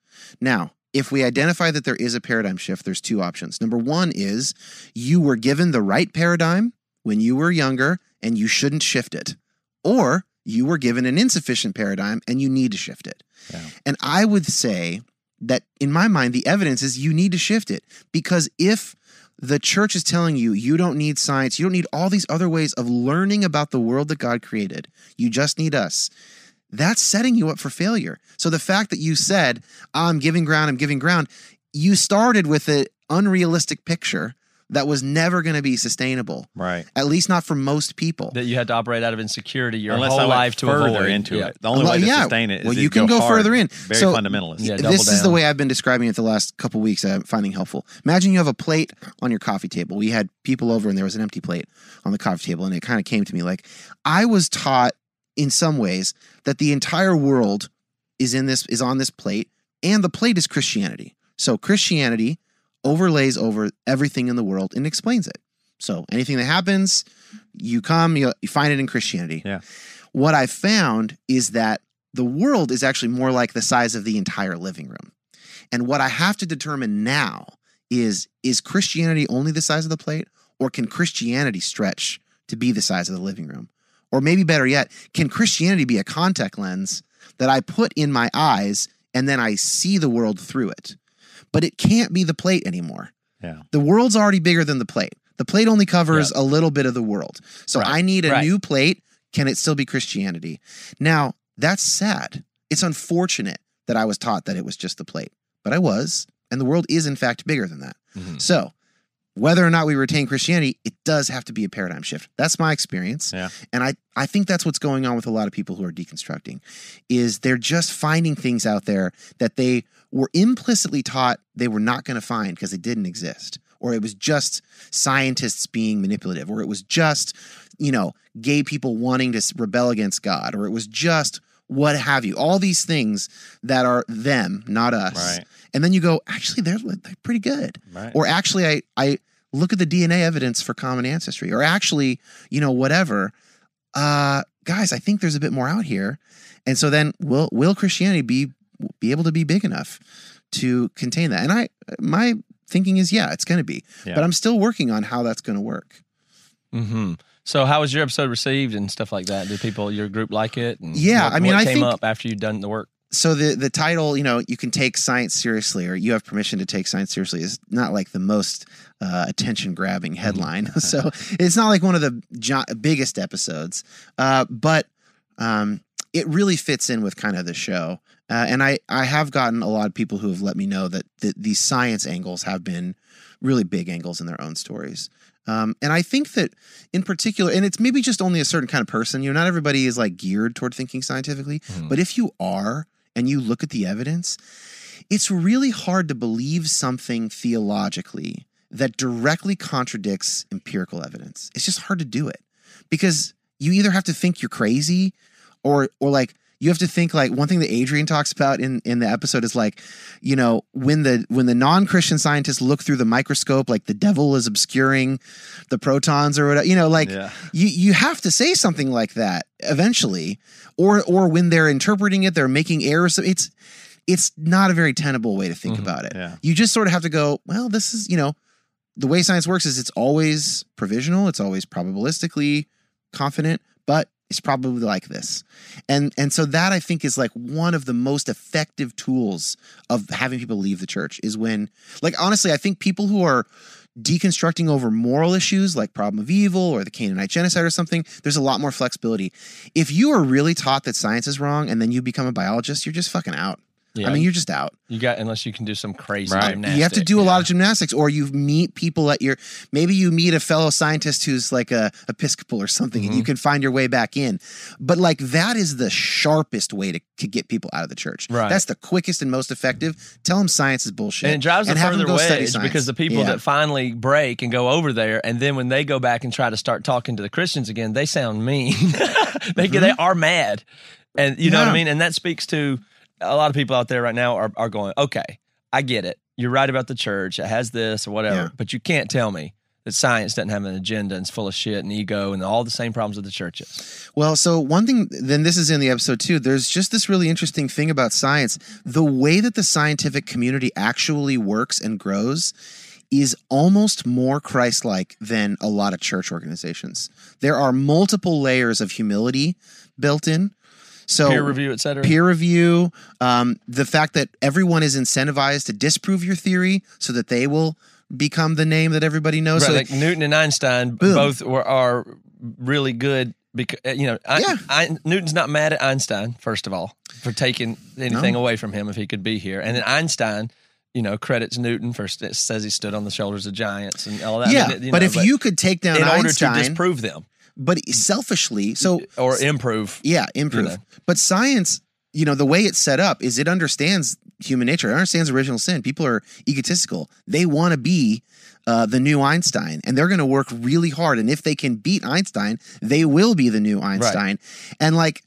Now, if we identify that there is a paradigm shift, there's two options. Number one is you were given the right paradigm when you were younger and you shouldn't shift it, or you were given an insufficient paradigm and you need to shift it. Yeah. And I would say that in my mind, the evidence is you need to shift it because if the church is telling you you don't need science, you don't need all these other ways of learning about the world that God created, you just need us that's setting you up for failure. So the fact that you said, I'm giving ground, I'm giving ground, you started with an unrealistic picture that was never going to be sustainable, Right. at least not for most people. that you had to operate out of insecurity your Unless whole I life to further avoid. into Yeah. it. The only Well, way to yeah. sustain it is Well, you can go hard, further in. Very So- fundamentalist. Yeah, double this is the way I've been describing it the last couple weeks. I'm finding helpful. Imagine you have a plate on your coffee table. We had people over and there was an empty plate on the coffee table, and it kind of came to me like I was taught in some ways that the entire world is in this is on this plate, and the plate is Christianity. So Christianity overlays over everything in the world and explains it. So anything that happens, you come, you, you find it in Christianity. Yeah. What I found is that the world is actually more like the size of the entire living room. And what I have to determine now is is Christianity only the size of the plate or can Christianity stretch to be the size of the living room? Or maybe better yet, can Christianity be a contact lens that I put in my eyes and then I see the world through it? But it can't be the plate anymore. Yeah. The world's already bigger than the plate. The plate only covers a little bit of the world. So Right, I need a right. new plate. Can it still be Christianity? Now, that's sad. It's unfortunate that I was taught that it was just the plate, but I was. And the world is, in fact, bigger than that. Mhm. So, whether or not we retain Christianity, it does have to be a paradigm shift. That's my experience. Yeah. And I, I think that's what's going on with a lot of people who are deconstructing is they're just finding things out there that they were implicitly taught they were not going to find because it didn't exist or it was just scientists being manipulative or it was just you know gay people wanting to rebel against god or it was just what have you all these things that are them not us Right. And then you go actually they're, they're pretty good Right. or actually I I look at the DNA evidence for common ancestry, or actually, you know, whatever. Uh, guys, I think there's a bit more out here, and so then will will Christianity be be able to be big enough to contain that? And I my thinking is yeah, it's going to be, Yeah. but I'm still working on how that's going to work. hmm So, how was your episode received and stuff like that? Did people, your group, like it? And Yeah, what- I mean, I came think- up after you'd done the work. So the the title, you know, you can take science seriously, or you have permission to take science seriously, is not like the most uh, attention grabbing headline. so it's not like one of the jo- biggest episodes, uh, but um, it really fits in with kind of the show. Uh, and I I have gotten a lot of people who have let me know that th- these science angles have been really big angles in their own stories. Um, and I think that in particular, and it's maybe just only a certain kind of person, you know, not everybody is like geared toward thinking scientifically, Mhm. but if you are and you look at the evidence, it's really hard to believe something theologically that directly contradicts empirical evidence. It's just hard to do it because you either have to think you're crazy or or like you have to think like one thing that Adrian talks about in in the episode is like you know when the when the non-christian scientists look through the microscope like the devil is obscuring the protons or whatever you know like Yeah. you you have to say something like that eventually or or when they're interpreting it they're making errors it's it's not a very tenable way to think Mhm. about it Yeah. you just sort of have to go well this is you know the way science works is it's always provisional it's always probabilistically confident but it's probably like this. And and so that i think is like one of the most effective tools of having people leave the church is when like honestly i think people who are deconstructing over moral issues like problem of evil or the canaanite genocide or something there's a lot more flexibility. If you are really taught that science is wrong and then you become a biologist you're just fucking out Yeah, i mean you're just out you got unless you can do some crazy Right. gymnastics. you have to do a yeah. lot of gymnastics or you meet people at your maybe you meet a fellow scientist who's like a episcopal or something Mm-hmm. and you can find your way back in but like that is the sharpest way to, to get people out of the church Right. that's the quickest and most effective tell them science is bullshit And it drives a have them further wedge because the people Yeah. that finally break and go over there, and then when they go back and try to start talking to the Christians again, they sound mean. they they are mad, and you know what I Mm-hmm. Mean. And that speaks to a lot of people out there right now are are going, okay, I get it. You're right about the church. It has this or whatever, Yeah. but you can't tell me that science doesn't have an agenda and it's full of shit and ego and all the same problems that the church is. Well, so one thing, then this is in the episode too. There's just this really interesting thing about science. The way that the scientific community actually works and grows is almost more Christ like than a lot of church organizations. There are multiple layers of humility built in. So Peer review, et cetera. peer review, um, the fact that everyone is incentivized to disprove your theory so that they will become the name that everybody knows. Right, so like Newton and Einstein Boom. both were, are really good because you know I, Yeah. I, Newton's not mad at Einstein first of all for taking anything No. away from him if he could be here, and then Einstein. You know, credits Newton for says he stood on the shoulders of giants and all that. I yeah, mean, but know, if you could take down in order to disprove them but selfishly, so or improve, Yeah, improve. know. But science, you know, the way it's set up is it understands human nature. It understands original sin. People are egotistical. They want to be uh, the new Einstein, and they're going to work really hard. And if they can beat Einstein, they will be the new Einstein. And like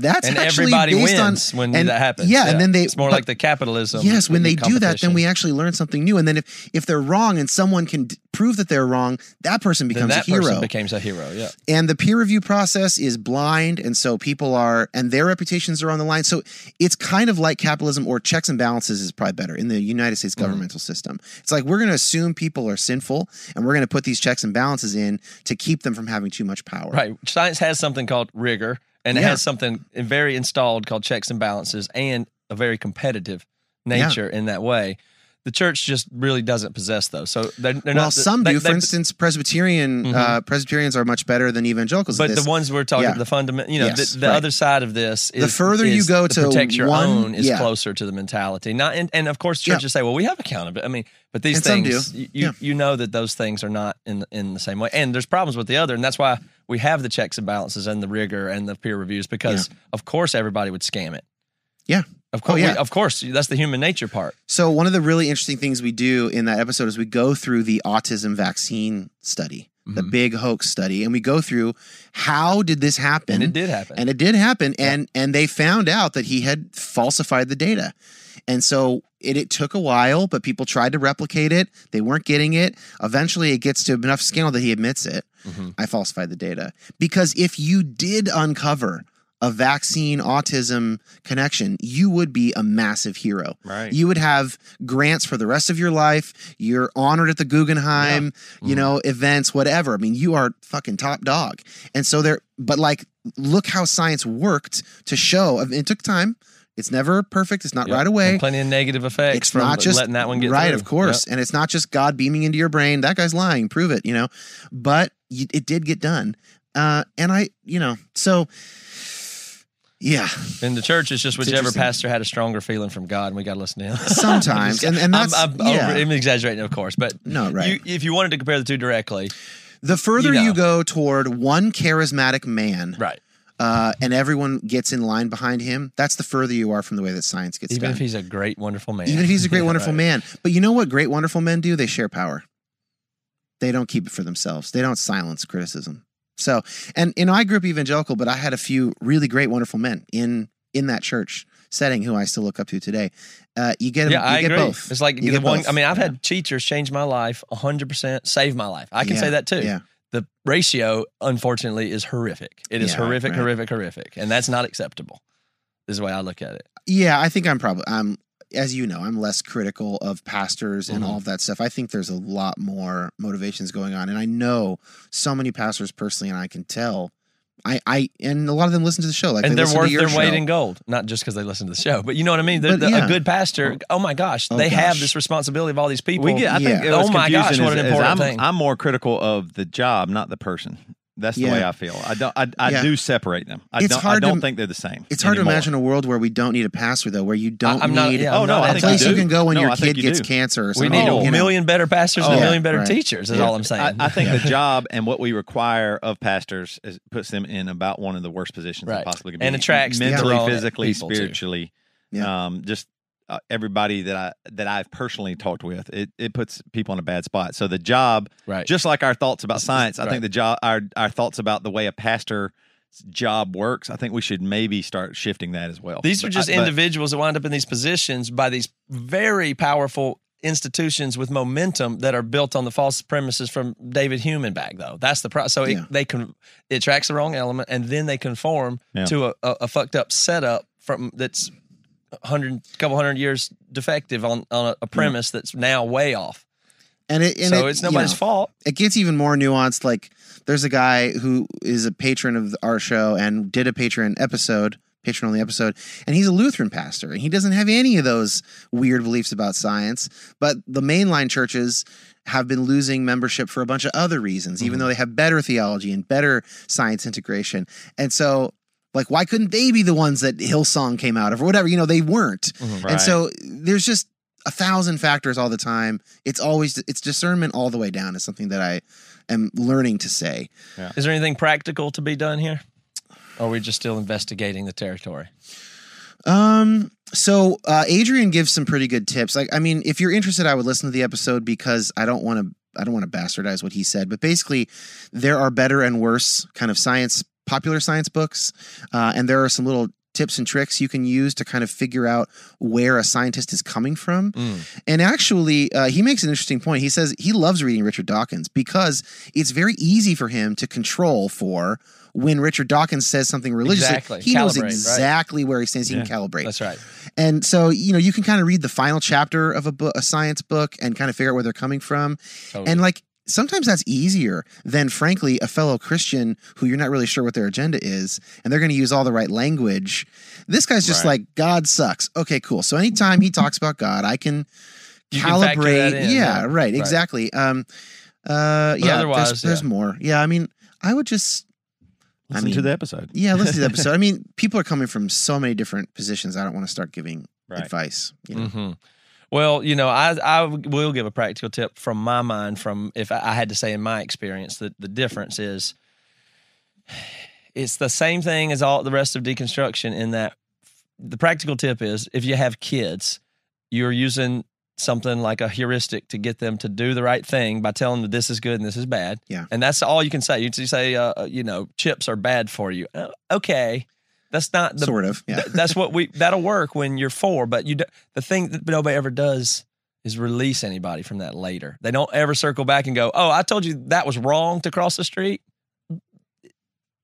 That's and actually everybody based wins on, when and- that happens. Yeah, and then they it's more but- like the capitalism. Yes, when they do that, then we actually learn something new. And then if if they're wrong and someone can d- prove that they're wrong, that person becomes that a hero. person becomes a hero. Yeah, and the peer review process is blind and so people are and their reputations are on the line so it's kind of like capitalism or checks and balances is probably better in the united states Mm-hmm. governmental system it's like we're going to assume people are sinful and we're going to put these checks and balances in to keep them from having too much power right. Science has something called rigor, and it has something very installed called checks and balances, and a very competitive nature in that way. The church just really doesn't possess those. So they're, they're well not. some they- do they- for instance presbyterian Mhm. uh, presbyterians are much better than evangelicals But the ones we're talking, Yeah. the fundamental, you know, Yes, the, the right. other side of this is The further you go to protect your one- own is yeah. closer to the mentality. Not, and, and of course, Yeah. churches say, "Well, we have accountability." I mean, but these And things, you, you Yeah. you know that those things are not in in the same way, and there's problems with the other, and that's why we have the checks and balances and the rigor and the peer reviews because, of course, everybody would scam it. Yeah. Of course, Oh, yeah. we- of course, that's the human nature part. So one of the really interesting things we do in that episode is we go through the autism vaccine study, the Mhm. big hoax study, and we go through how did this happen? And it did happen. And it did happen, and and they found out that he had falsified the data, and so it, it took a while, but people tried to replicate it. They weren't getting it. Eventually, it gets to enough scandal that he admits it. Mhm. I falsified the data because if you did uncover a vaccine autism connection, you would be a massive hero. Right. You would have grants for the rest of your life. You're honored at the Guggenheim, you know, events, whatever. I mean, you are fucking top dog. And so there, but like, look how science worked to show. It took time. It's never perfect. It's not Yep. right away. And plenty of negative effects It's from not just letting that one get right, through. of course, and it's not just God beaming into your brain. That guy's lying. Prove it. You know, but y- it did get done. Uh, and I, you know, so yeah, In the church, it's just whichever pastor had a stronger feeling from God, and we got to listen to him. sometimes, and and that's I'm, I'm, yeah. over, I'm exaggerating, of course, but No, right. You, if you wanted to compare the two directly, the further you you, go toward one charismatic man, right? uh, and everyone gets in line behind him, that's the further you are from the way that science gets Even done. if he's a great, wonderful man, Even if he's a great, wonderful Right. man. But you know what great, wonderful men do? They share power. They don't keep it for themselves. They don't silence criticism. So, and you know, I grew up evangelical, but I had a few really great, wonderful men in in that church setting who I still look up to today. Uh, you get, Yeah, you I get agree. both. It's like You the one. both. I mean, I've Yeah. had teachers change my life 100, percent save my life. I can Yeah, say that too. Yeah. The ratio, unfortunately, is horrific. It is horrific, right. horrific, horrific, and that's not acceptable. This is the way I look at it. Yeah, I think I'm probably I'm as you know, I'm less critical of pastors and Mhm. all of that stuff. I think there's a lot more motivations going on. And I know so many pastors personally, and I can tell I, I and a lot of them listen to the show. Like and they they're listen to worth your their weight in gold, not just because they listen to the show, but you know what I mean. The, But the- yeah. A good pastor, oh my gosh, Oh, they have this responsibility of all these people. We get. I think Yeah. what's Oh my gosh, what what is- an is important I'm, thing. I'm more critical of the job, not the person. That's the Yeah. way I feel. I don't. I, I Yeah. do separate them. I It's don't. hard I to- don't think they're the same. It's hard anymore. to imagine a world where we don't need a pastor though, where you don't I'm not- need yeah, Oh no, not I a think place you you can go when No, your I kid you gets do. cancer or we need Oh, a you know? million better pastors and Oh, a million better right. teachers. Is Yeah. all I'm saying. I, I think the job and what we require of pastors is, puts them in about one of the worst positions Right. they possibly could be. And attracts mentally, physically, spiritually. Yeah. Um, just uh, everybody that I that I've personally talked with, it, it puts people in a bad spot. So the job, right. just like our thoughts about science, I right. think the job, our our thoughts about the way a pastor job works, I think we should maybe start shifting that as well. These are just I- but- individuals that wind up in these positions by these very powerful institutions with momentum that are built on the false premises from David Hume and back though. That's the pro so Yeah. it, they can it attracts the wrong element and then they conform Yeah. to a, a, a fucked up setup from that's hundred couple hundred years defective on on a, a mm. premise that's now way off. And it and so it, it's you nobody's know, fault. it gets even more nuanced. Like there's a guy who is a patron of our show and did a patron episode, patron only episode, and he's a Lutheran pastor and he doesn't have any of those weird beliefs about science. But the mainline churches have been losing membership for a bunch of other reasons, even mm-hmm. though they have better theology and better science integration. And so like why couldn't they be the ones that Hillsong came out of or whatever? You know, they weren't. Right. And so there's just a thousand factors all the time. It's always it's discernment all the way down is something that I am learning to say. Is there anything practical to be done here? Or are we just still investigating the territory? Um so uh Adrian gives some pretty good tips. Like I mean, if you're interested I would listen to the episode because I don't want to I don't want to bastardize what he said, but basically there are better and worse kind of science popular science books, uh, and there are some little tips and tricks you can use to kind of figure out where a scientist is coming from. And actually, uh, he makes an interesting point. He says he loves reading Richard Dawkins because it's very easy for him to control for when Richard Dawkins says something religiously. Exactly. He knows Calibrate, right. exactly where he stands. He can calibrate. That's right. And so, you know, you can kind of read the final chapter of a book, a science book, and kind of figure out where they're coming from. Totally. And like sometimes that's easier than, frankly, a fellow Christian who you're not really sure what their agenda is, and they're going to use all the right language. This guy's just Right. like God sucks. Okay, cool. So anytime he talks about God, I can You calibrate. that in, yeah, yeah. right, Right. exactly. Um, uh, yeah, otherwise, there's, there's yeah. more. Yeah, I mean, I would just. I Listen to the episode. Yeah, listen to the episode. I mean, people are coming from so many different positions. I don't want to start giving Right. advice. You know? hmm Well, you know, I I will give a practical tip from my mind. From if I had to say in my experience, that the difference is it's the same thing as all the rest of deconstruction. In that, the practical tip is if you have kids, you're using something like a heuristic to get them to do the right thing by telling them this is good and this is bad. Yeah. and that's all you can say. You say, uh, you know, chips are bad for you. Uh, okay, that's not the sort of. Yeah. Th- that's what we that'll work when you're four but you do, the thing that nobody ever does is release anybody from that later they don't ever circle back and go oh i told you that was wrong to cross the street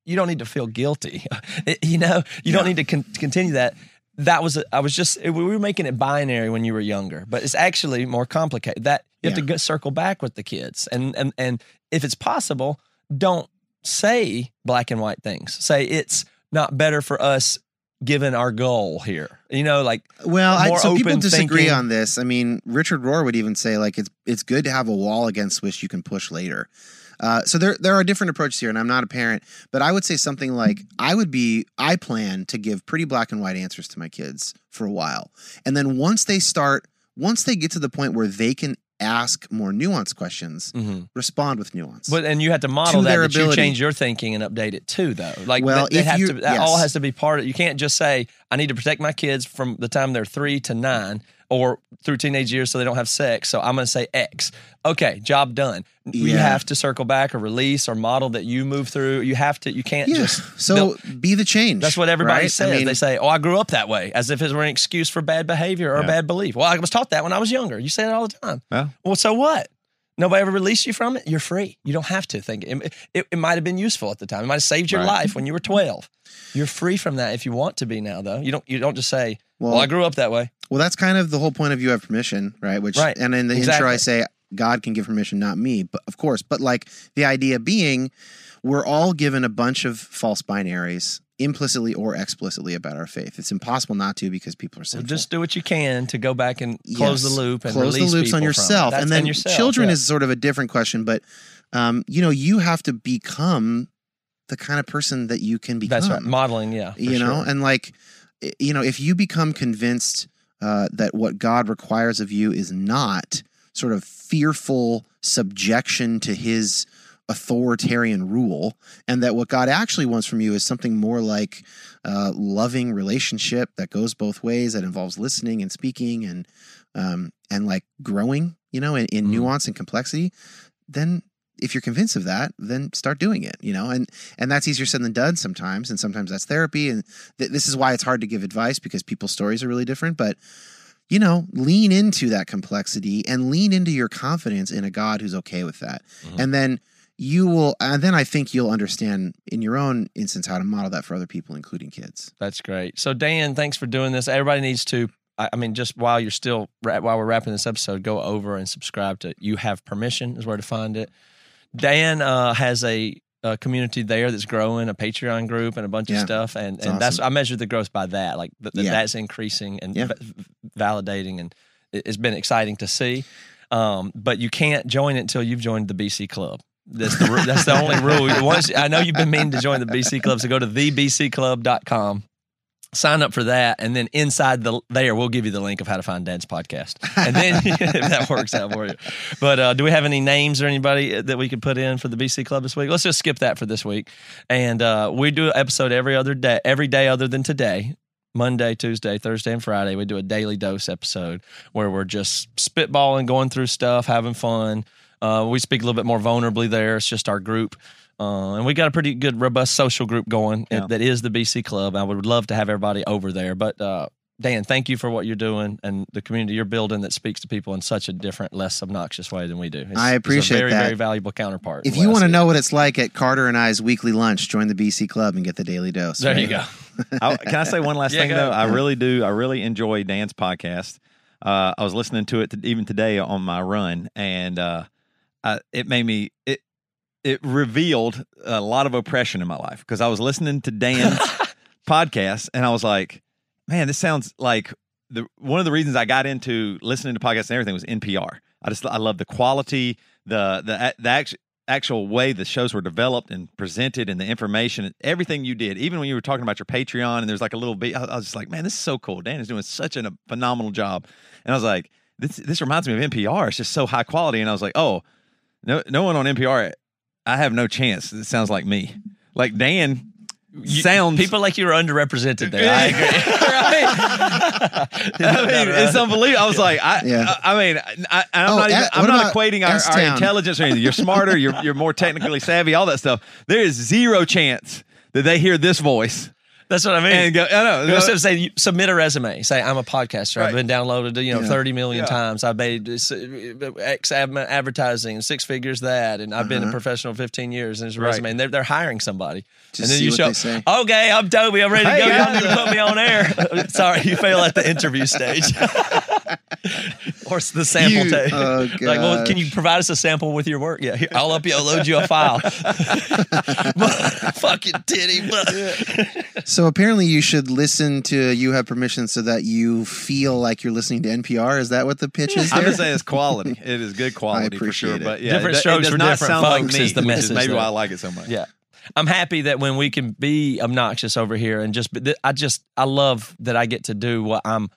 you don't need to feel guilty It- you know you don't need to con- continue that that was a, i was just we were making it binary when you were younger but it's actually more complicated that you have to Yeah. go, circle back with the kids and and and if it's possible don't say black and white things say it's not better for us given our goal here you know like Well, I, so people disagree thinking. on this. I mean, Richard Rohr would even say like it's it's good to have a wall against which you can push later. Uh, so there there are different approaches here, and I'm not a parent, but I would say something like I would be I plan to give pretty black and white answers to my kids for a while, and then once they start, once they get to the point where they can ask more nuanced questions, mm-hmm. respond with nuance. But and you have to model To that that you change your thinking and update it too, though. Like, Well, that, they if have you- to, that all has to be part of. You can't just say, "I need to protect my kids from the time they're three to nine or through teenage years, so they don't have sex." So I'm going to say X. Okay, job done. You have to circle back or release or model that you move through. You have to. You can't yeah. just. so be the change. That's what everybody right? says. I mean, they say, "Oh, I grew up that way," as if it were an excuse for bad behavior or Yeah. bad belief. Well, I was taught that when I was younger. You say it all the time. Well, Well, so what? Nobody ever released you from it. You're free. You don't have to think. It, it, it might have been useful at the time. It might have saved your Right. life when you were 12. You're free from that if you want to be now, though. You don't. You don't just say, "Well, Well- I grew up that way." Well, that's kind of the whole point of you have permission, right? Which Right. and in the intro I say God can give permission, not me, but of course. But like the idea being, we're all given a bunch of false binaries, implicitly or explicitly, about our faith. It's impossible not to because people are So sinful. just do what you can to go back and close Yes. the loop and close the loops on people from it. yourself, and then yourself, children yeah. is sort of a different question. But um, you know, you have to become the kind of person that you can become That's right. Modeling, yeah. you know sure. and like you know if you become convinced uh, that what god requires of you is not sort of fearful subjection to his authoritarian rule and that what god actually wants from you is something more like uh, loving relationship that goes both ways that involves listening and speaking and um, and like growing you know in, in Mhm. nuance and complexity then if you're convinced of that then start doing it you know and and that's easier said than done sometimes and sometimes that's therapy and th- this is why it's hard to give advice because people's stories are really different but you know lean into that complexity and lean into your confidence in a god who's okay with that Mhm. and then you will and then i think you'll understand in your own instance how to model that for other people including kids That's great. So Dan, thanks for doing this. Everybody needs to. I I mean, just while you're still while we're wrapping this episode, go over and subscribe to You Have Permission is where to find it. Dan uh, has a, a community there that's growing, a Patreon group, and a bunch Yeah, of stuff, and it's and that's. I measure the growth by that, like th- th- Yeah. that's increasing and Yeah. va- validating, and it- it's been exciting to see. Um, but you can't join it until you've joined the BC Club. That's the that's the only rule. Once I know you've been meaning to join the BC Club, so go to thebcclub.com sign up for that and then inside the there we'll give you the link of how to find dad's podcast. And then if that works out for you. But uh, do we have any names or anybody that we could put in for the bc club this week? Let's just skip that for this week. And uh, we do an episode every other day every day other than today monday tuesday thursday and friday. We do a daily dose episode where we're just spitballing going through stuff having fun. Uh, we speak a little bit more vulnerably there. It's just our group Uh, and we got a pretty good, robust social group going Yeah. that is the BC Club. I would love to have everybody over there. But uh, Dan, thank you for what you're doing and the community you're building that speaks to people in such a different, less obnoxious way than we do. It's, I appreciate it's a very, that. very valuable counterpart. If you want to know what it's like at Carter and I's weekly lunch, join the BC Club and get the daily dose. there you go. I, can I say one last Yeah, thing though? I really do. I really enjoy Dan's podcast. Uh, I was listening to it t- even today on my run, and uh, I, it made me it it revealed a lot of oppression in my life because I was listening to Dan's podcast, and I was like, man, this sounds like the one of the reasons I got into listening to podcasts and everything was NPR. I just I love the quality, the the the actual actual way the shows were developed and presented and the information everything you did. Even when you were talking about your patreon and there's like a little bit i I was just like man this is so cool. Dan is doing such a phenomenal job. And i was like this this reminds me of npr it's just so high quality. And i was like oh no no one on npr i have no chance it sounds like me like dan You- sounds people like you are underrepresented there. I agree. I mean, it's unbelievable. I was like, I, Yeah. I, I mean, I, I'm Oh, not even, A- I'm not equating our, our intelligence or anything. You're smarter. You're, you're more technically savvy. All that stuff. There is zero chance that they hear this voice That's what I mean. and go, I know. You know, so say you submit a resume. Say I'm a podcaster. I've been downloaded, you know, Yeah. 30 million Yeah. times. I've made X advertising, six figures that, and I've been a Uh-huh. professional 15 years. And there's a Right. resume, and they're, they're hiring somebody. Just and then you show, okay, I'm Toby. I'm ready to Hey, go. You need to put me on air. Sorry, you fail at the interview stage. or the sample You- tape. oh, like, well, can you provide us a sample with your work? Yeah, here, I'll up you, I'll load you a file. Fucking titty. So apparently, you should listen to "You Have Permission" so that you feel like you're listening to NPR. Is that what the pitch is? I'm There? just saying it's quality. It is good quality for sure. it. But yeah, Different it, strokes it for not different sound like folks me, is the message is maybe there. why I like it so much. Yeah. I'm happy that when we can be obnoxious over here and just, I just, I love that I get to do what I'm,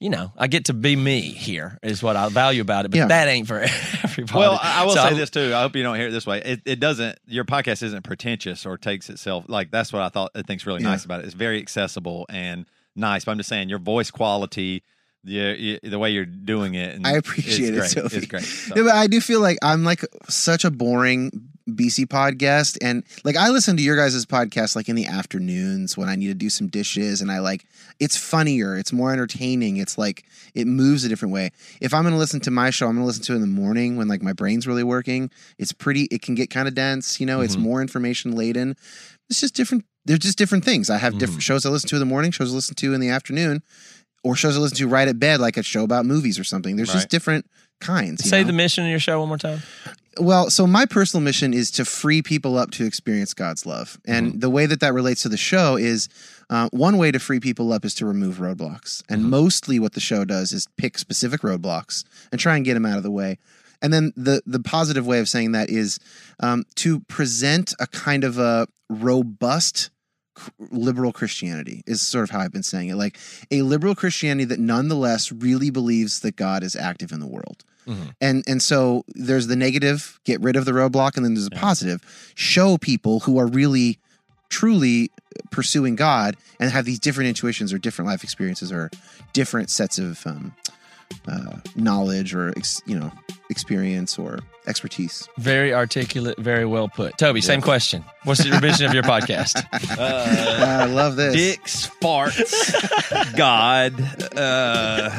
you know, I get to be me here is what I value about it. But Yeah. that ain't for everybody. Well, I I will So say I'm- this too. I hope you don't hear it this way. It, it doesn't. Your podcast isn't pretentious or takes itself like that's what I thought. I think's really Yeah. nice about it. It's very accessible and nice. But I'm just saying your voice quality, the the way you're doing it. And I appreciate it, great. Sophie. It's great. So- Yeah, but I do feel like I'm like such a boring BC podcast, and like I listen to your guys' podcast like in the afternoons when I need to do some dishes, and I like it's funnier, it's more entertaining, it's like it moves a different way. If I'm gonna listen to my show, I'm gonna listen to it in the morning when like my brain's really working. It's pretty, it can get kind of dense, you know. It's Mm-hmm. Mhm. more information laden. It's just different. They're just different things. I have Mm-hmm. different shows I listen to in the morning, shows I listen to in the afternoon, or shows I listen to right at bed, like a show about movies or something. There's Right. just different kinds. say know? the mission of your show one more time. Well, so my personal mission is to free people up to experience God's love. And the way that that relates to the show is uh, one way to free people up is to remove roadblocks. And mostly what the show does is pick specific roadblocks and try and get them out of the way. And then the the positive way of saying that is um, to present a kind of a robust liberal Christianity is sort of how I've been saying it. Like a liberal Christianity that nonetheless really believes that God is active in the world. And and so there's the negative, get rid of the roadblock, and then there's a positive, show people who are really truly pursuing God and have these different intuitions or different life experiences or different sets of um, uh, knowledge or ex, you know experience or expertise. Very articulate, very well put. Toby, same question. What's the mission of your podcast? Uh, I love this. Dicks, farts, God. Uh,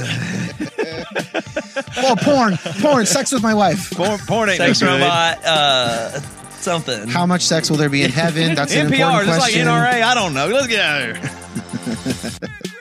Oh, porn, porn, sex with my wife. porn, porn ain't Sex no good. robot, uh, something. How much sex will there be in heaven? That's an NPR, important just like. NRA. I don't know. Let's get out of here.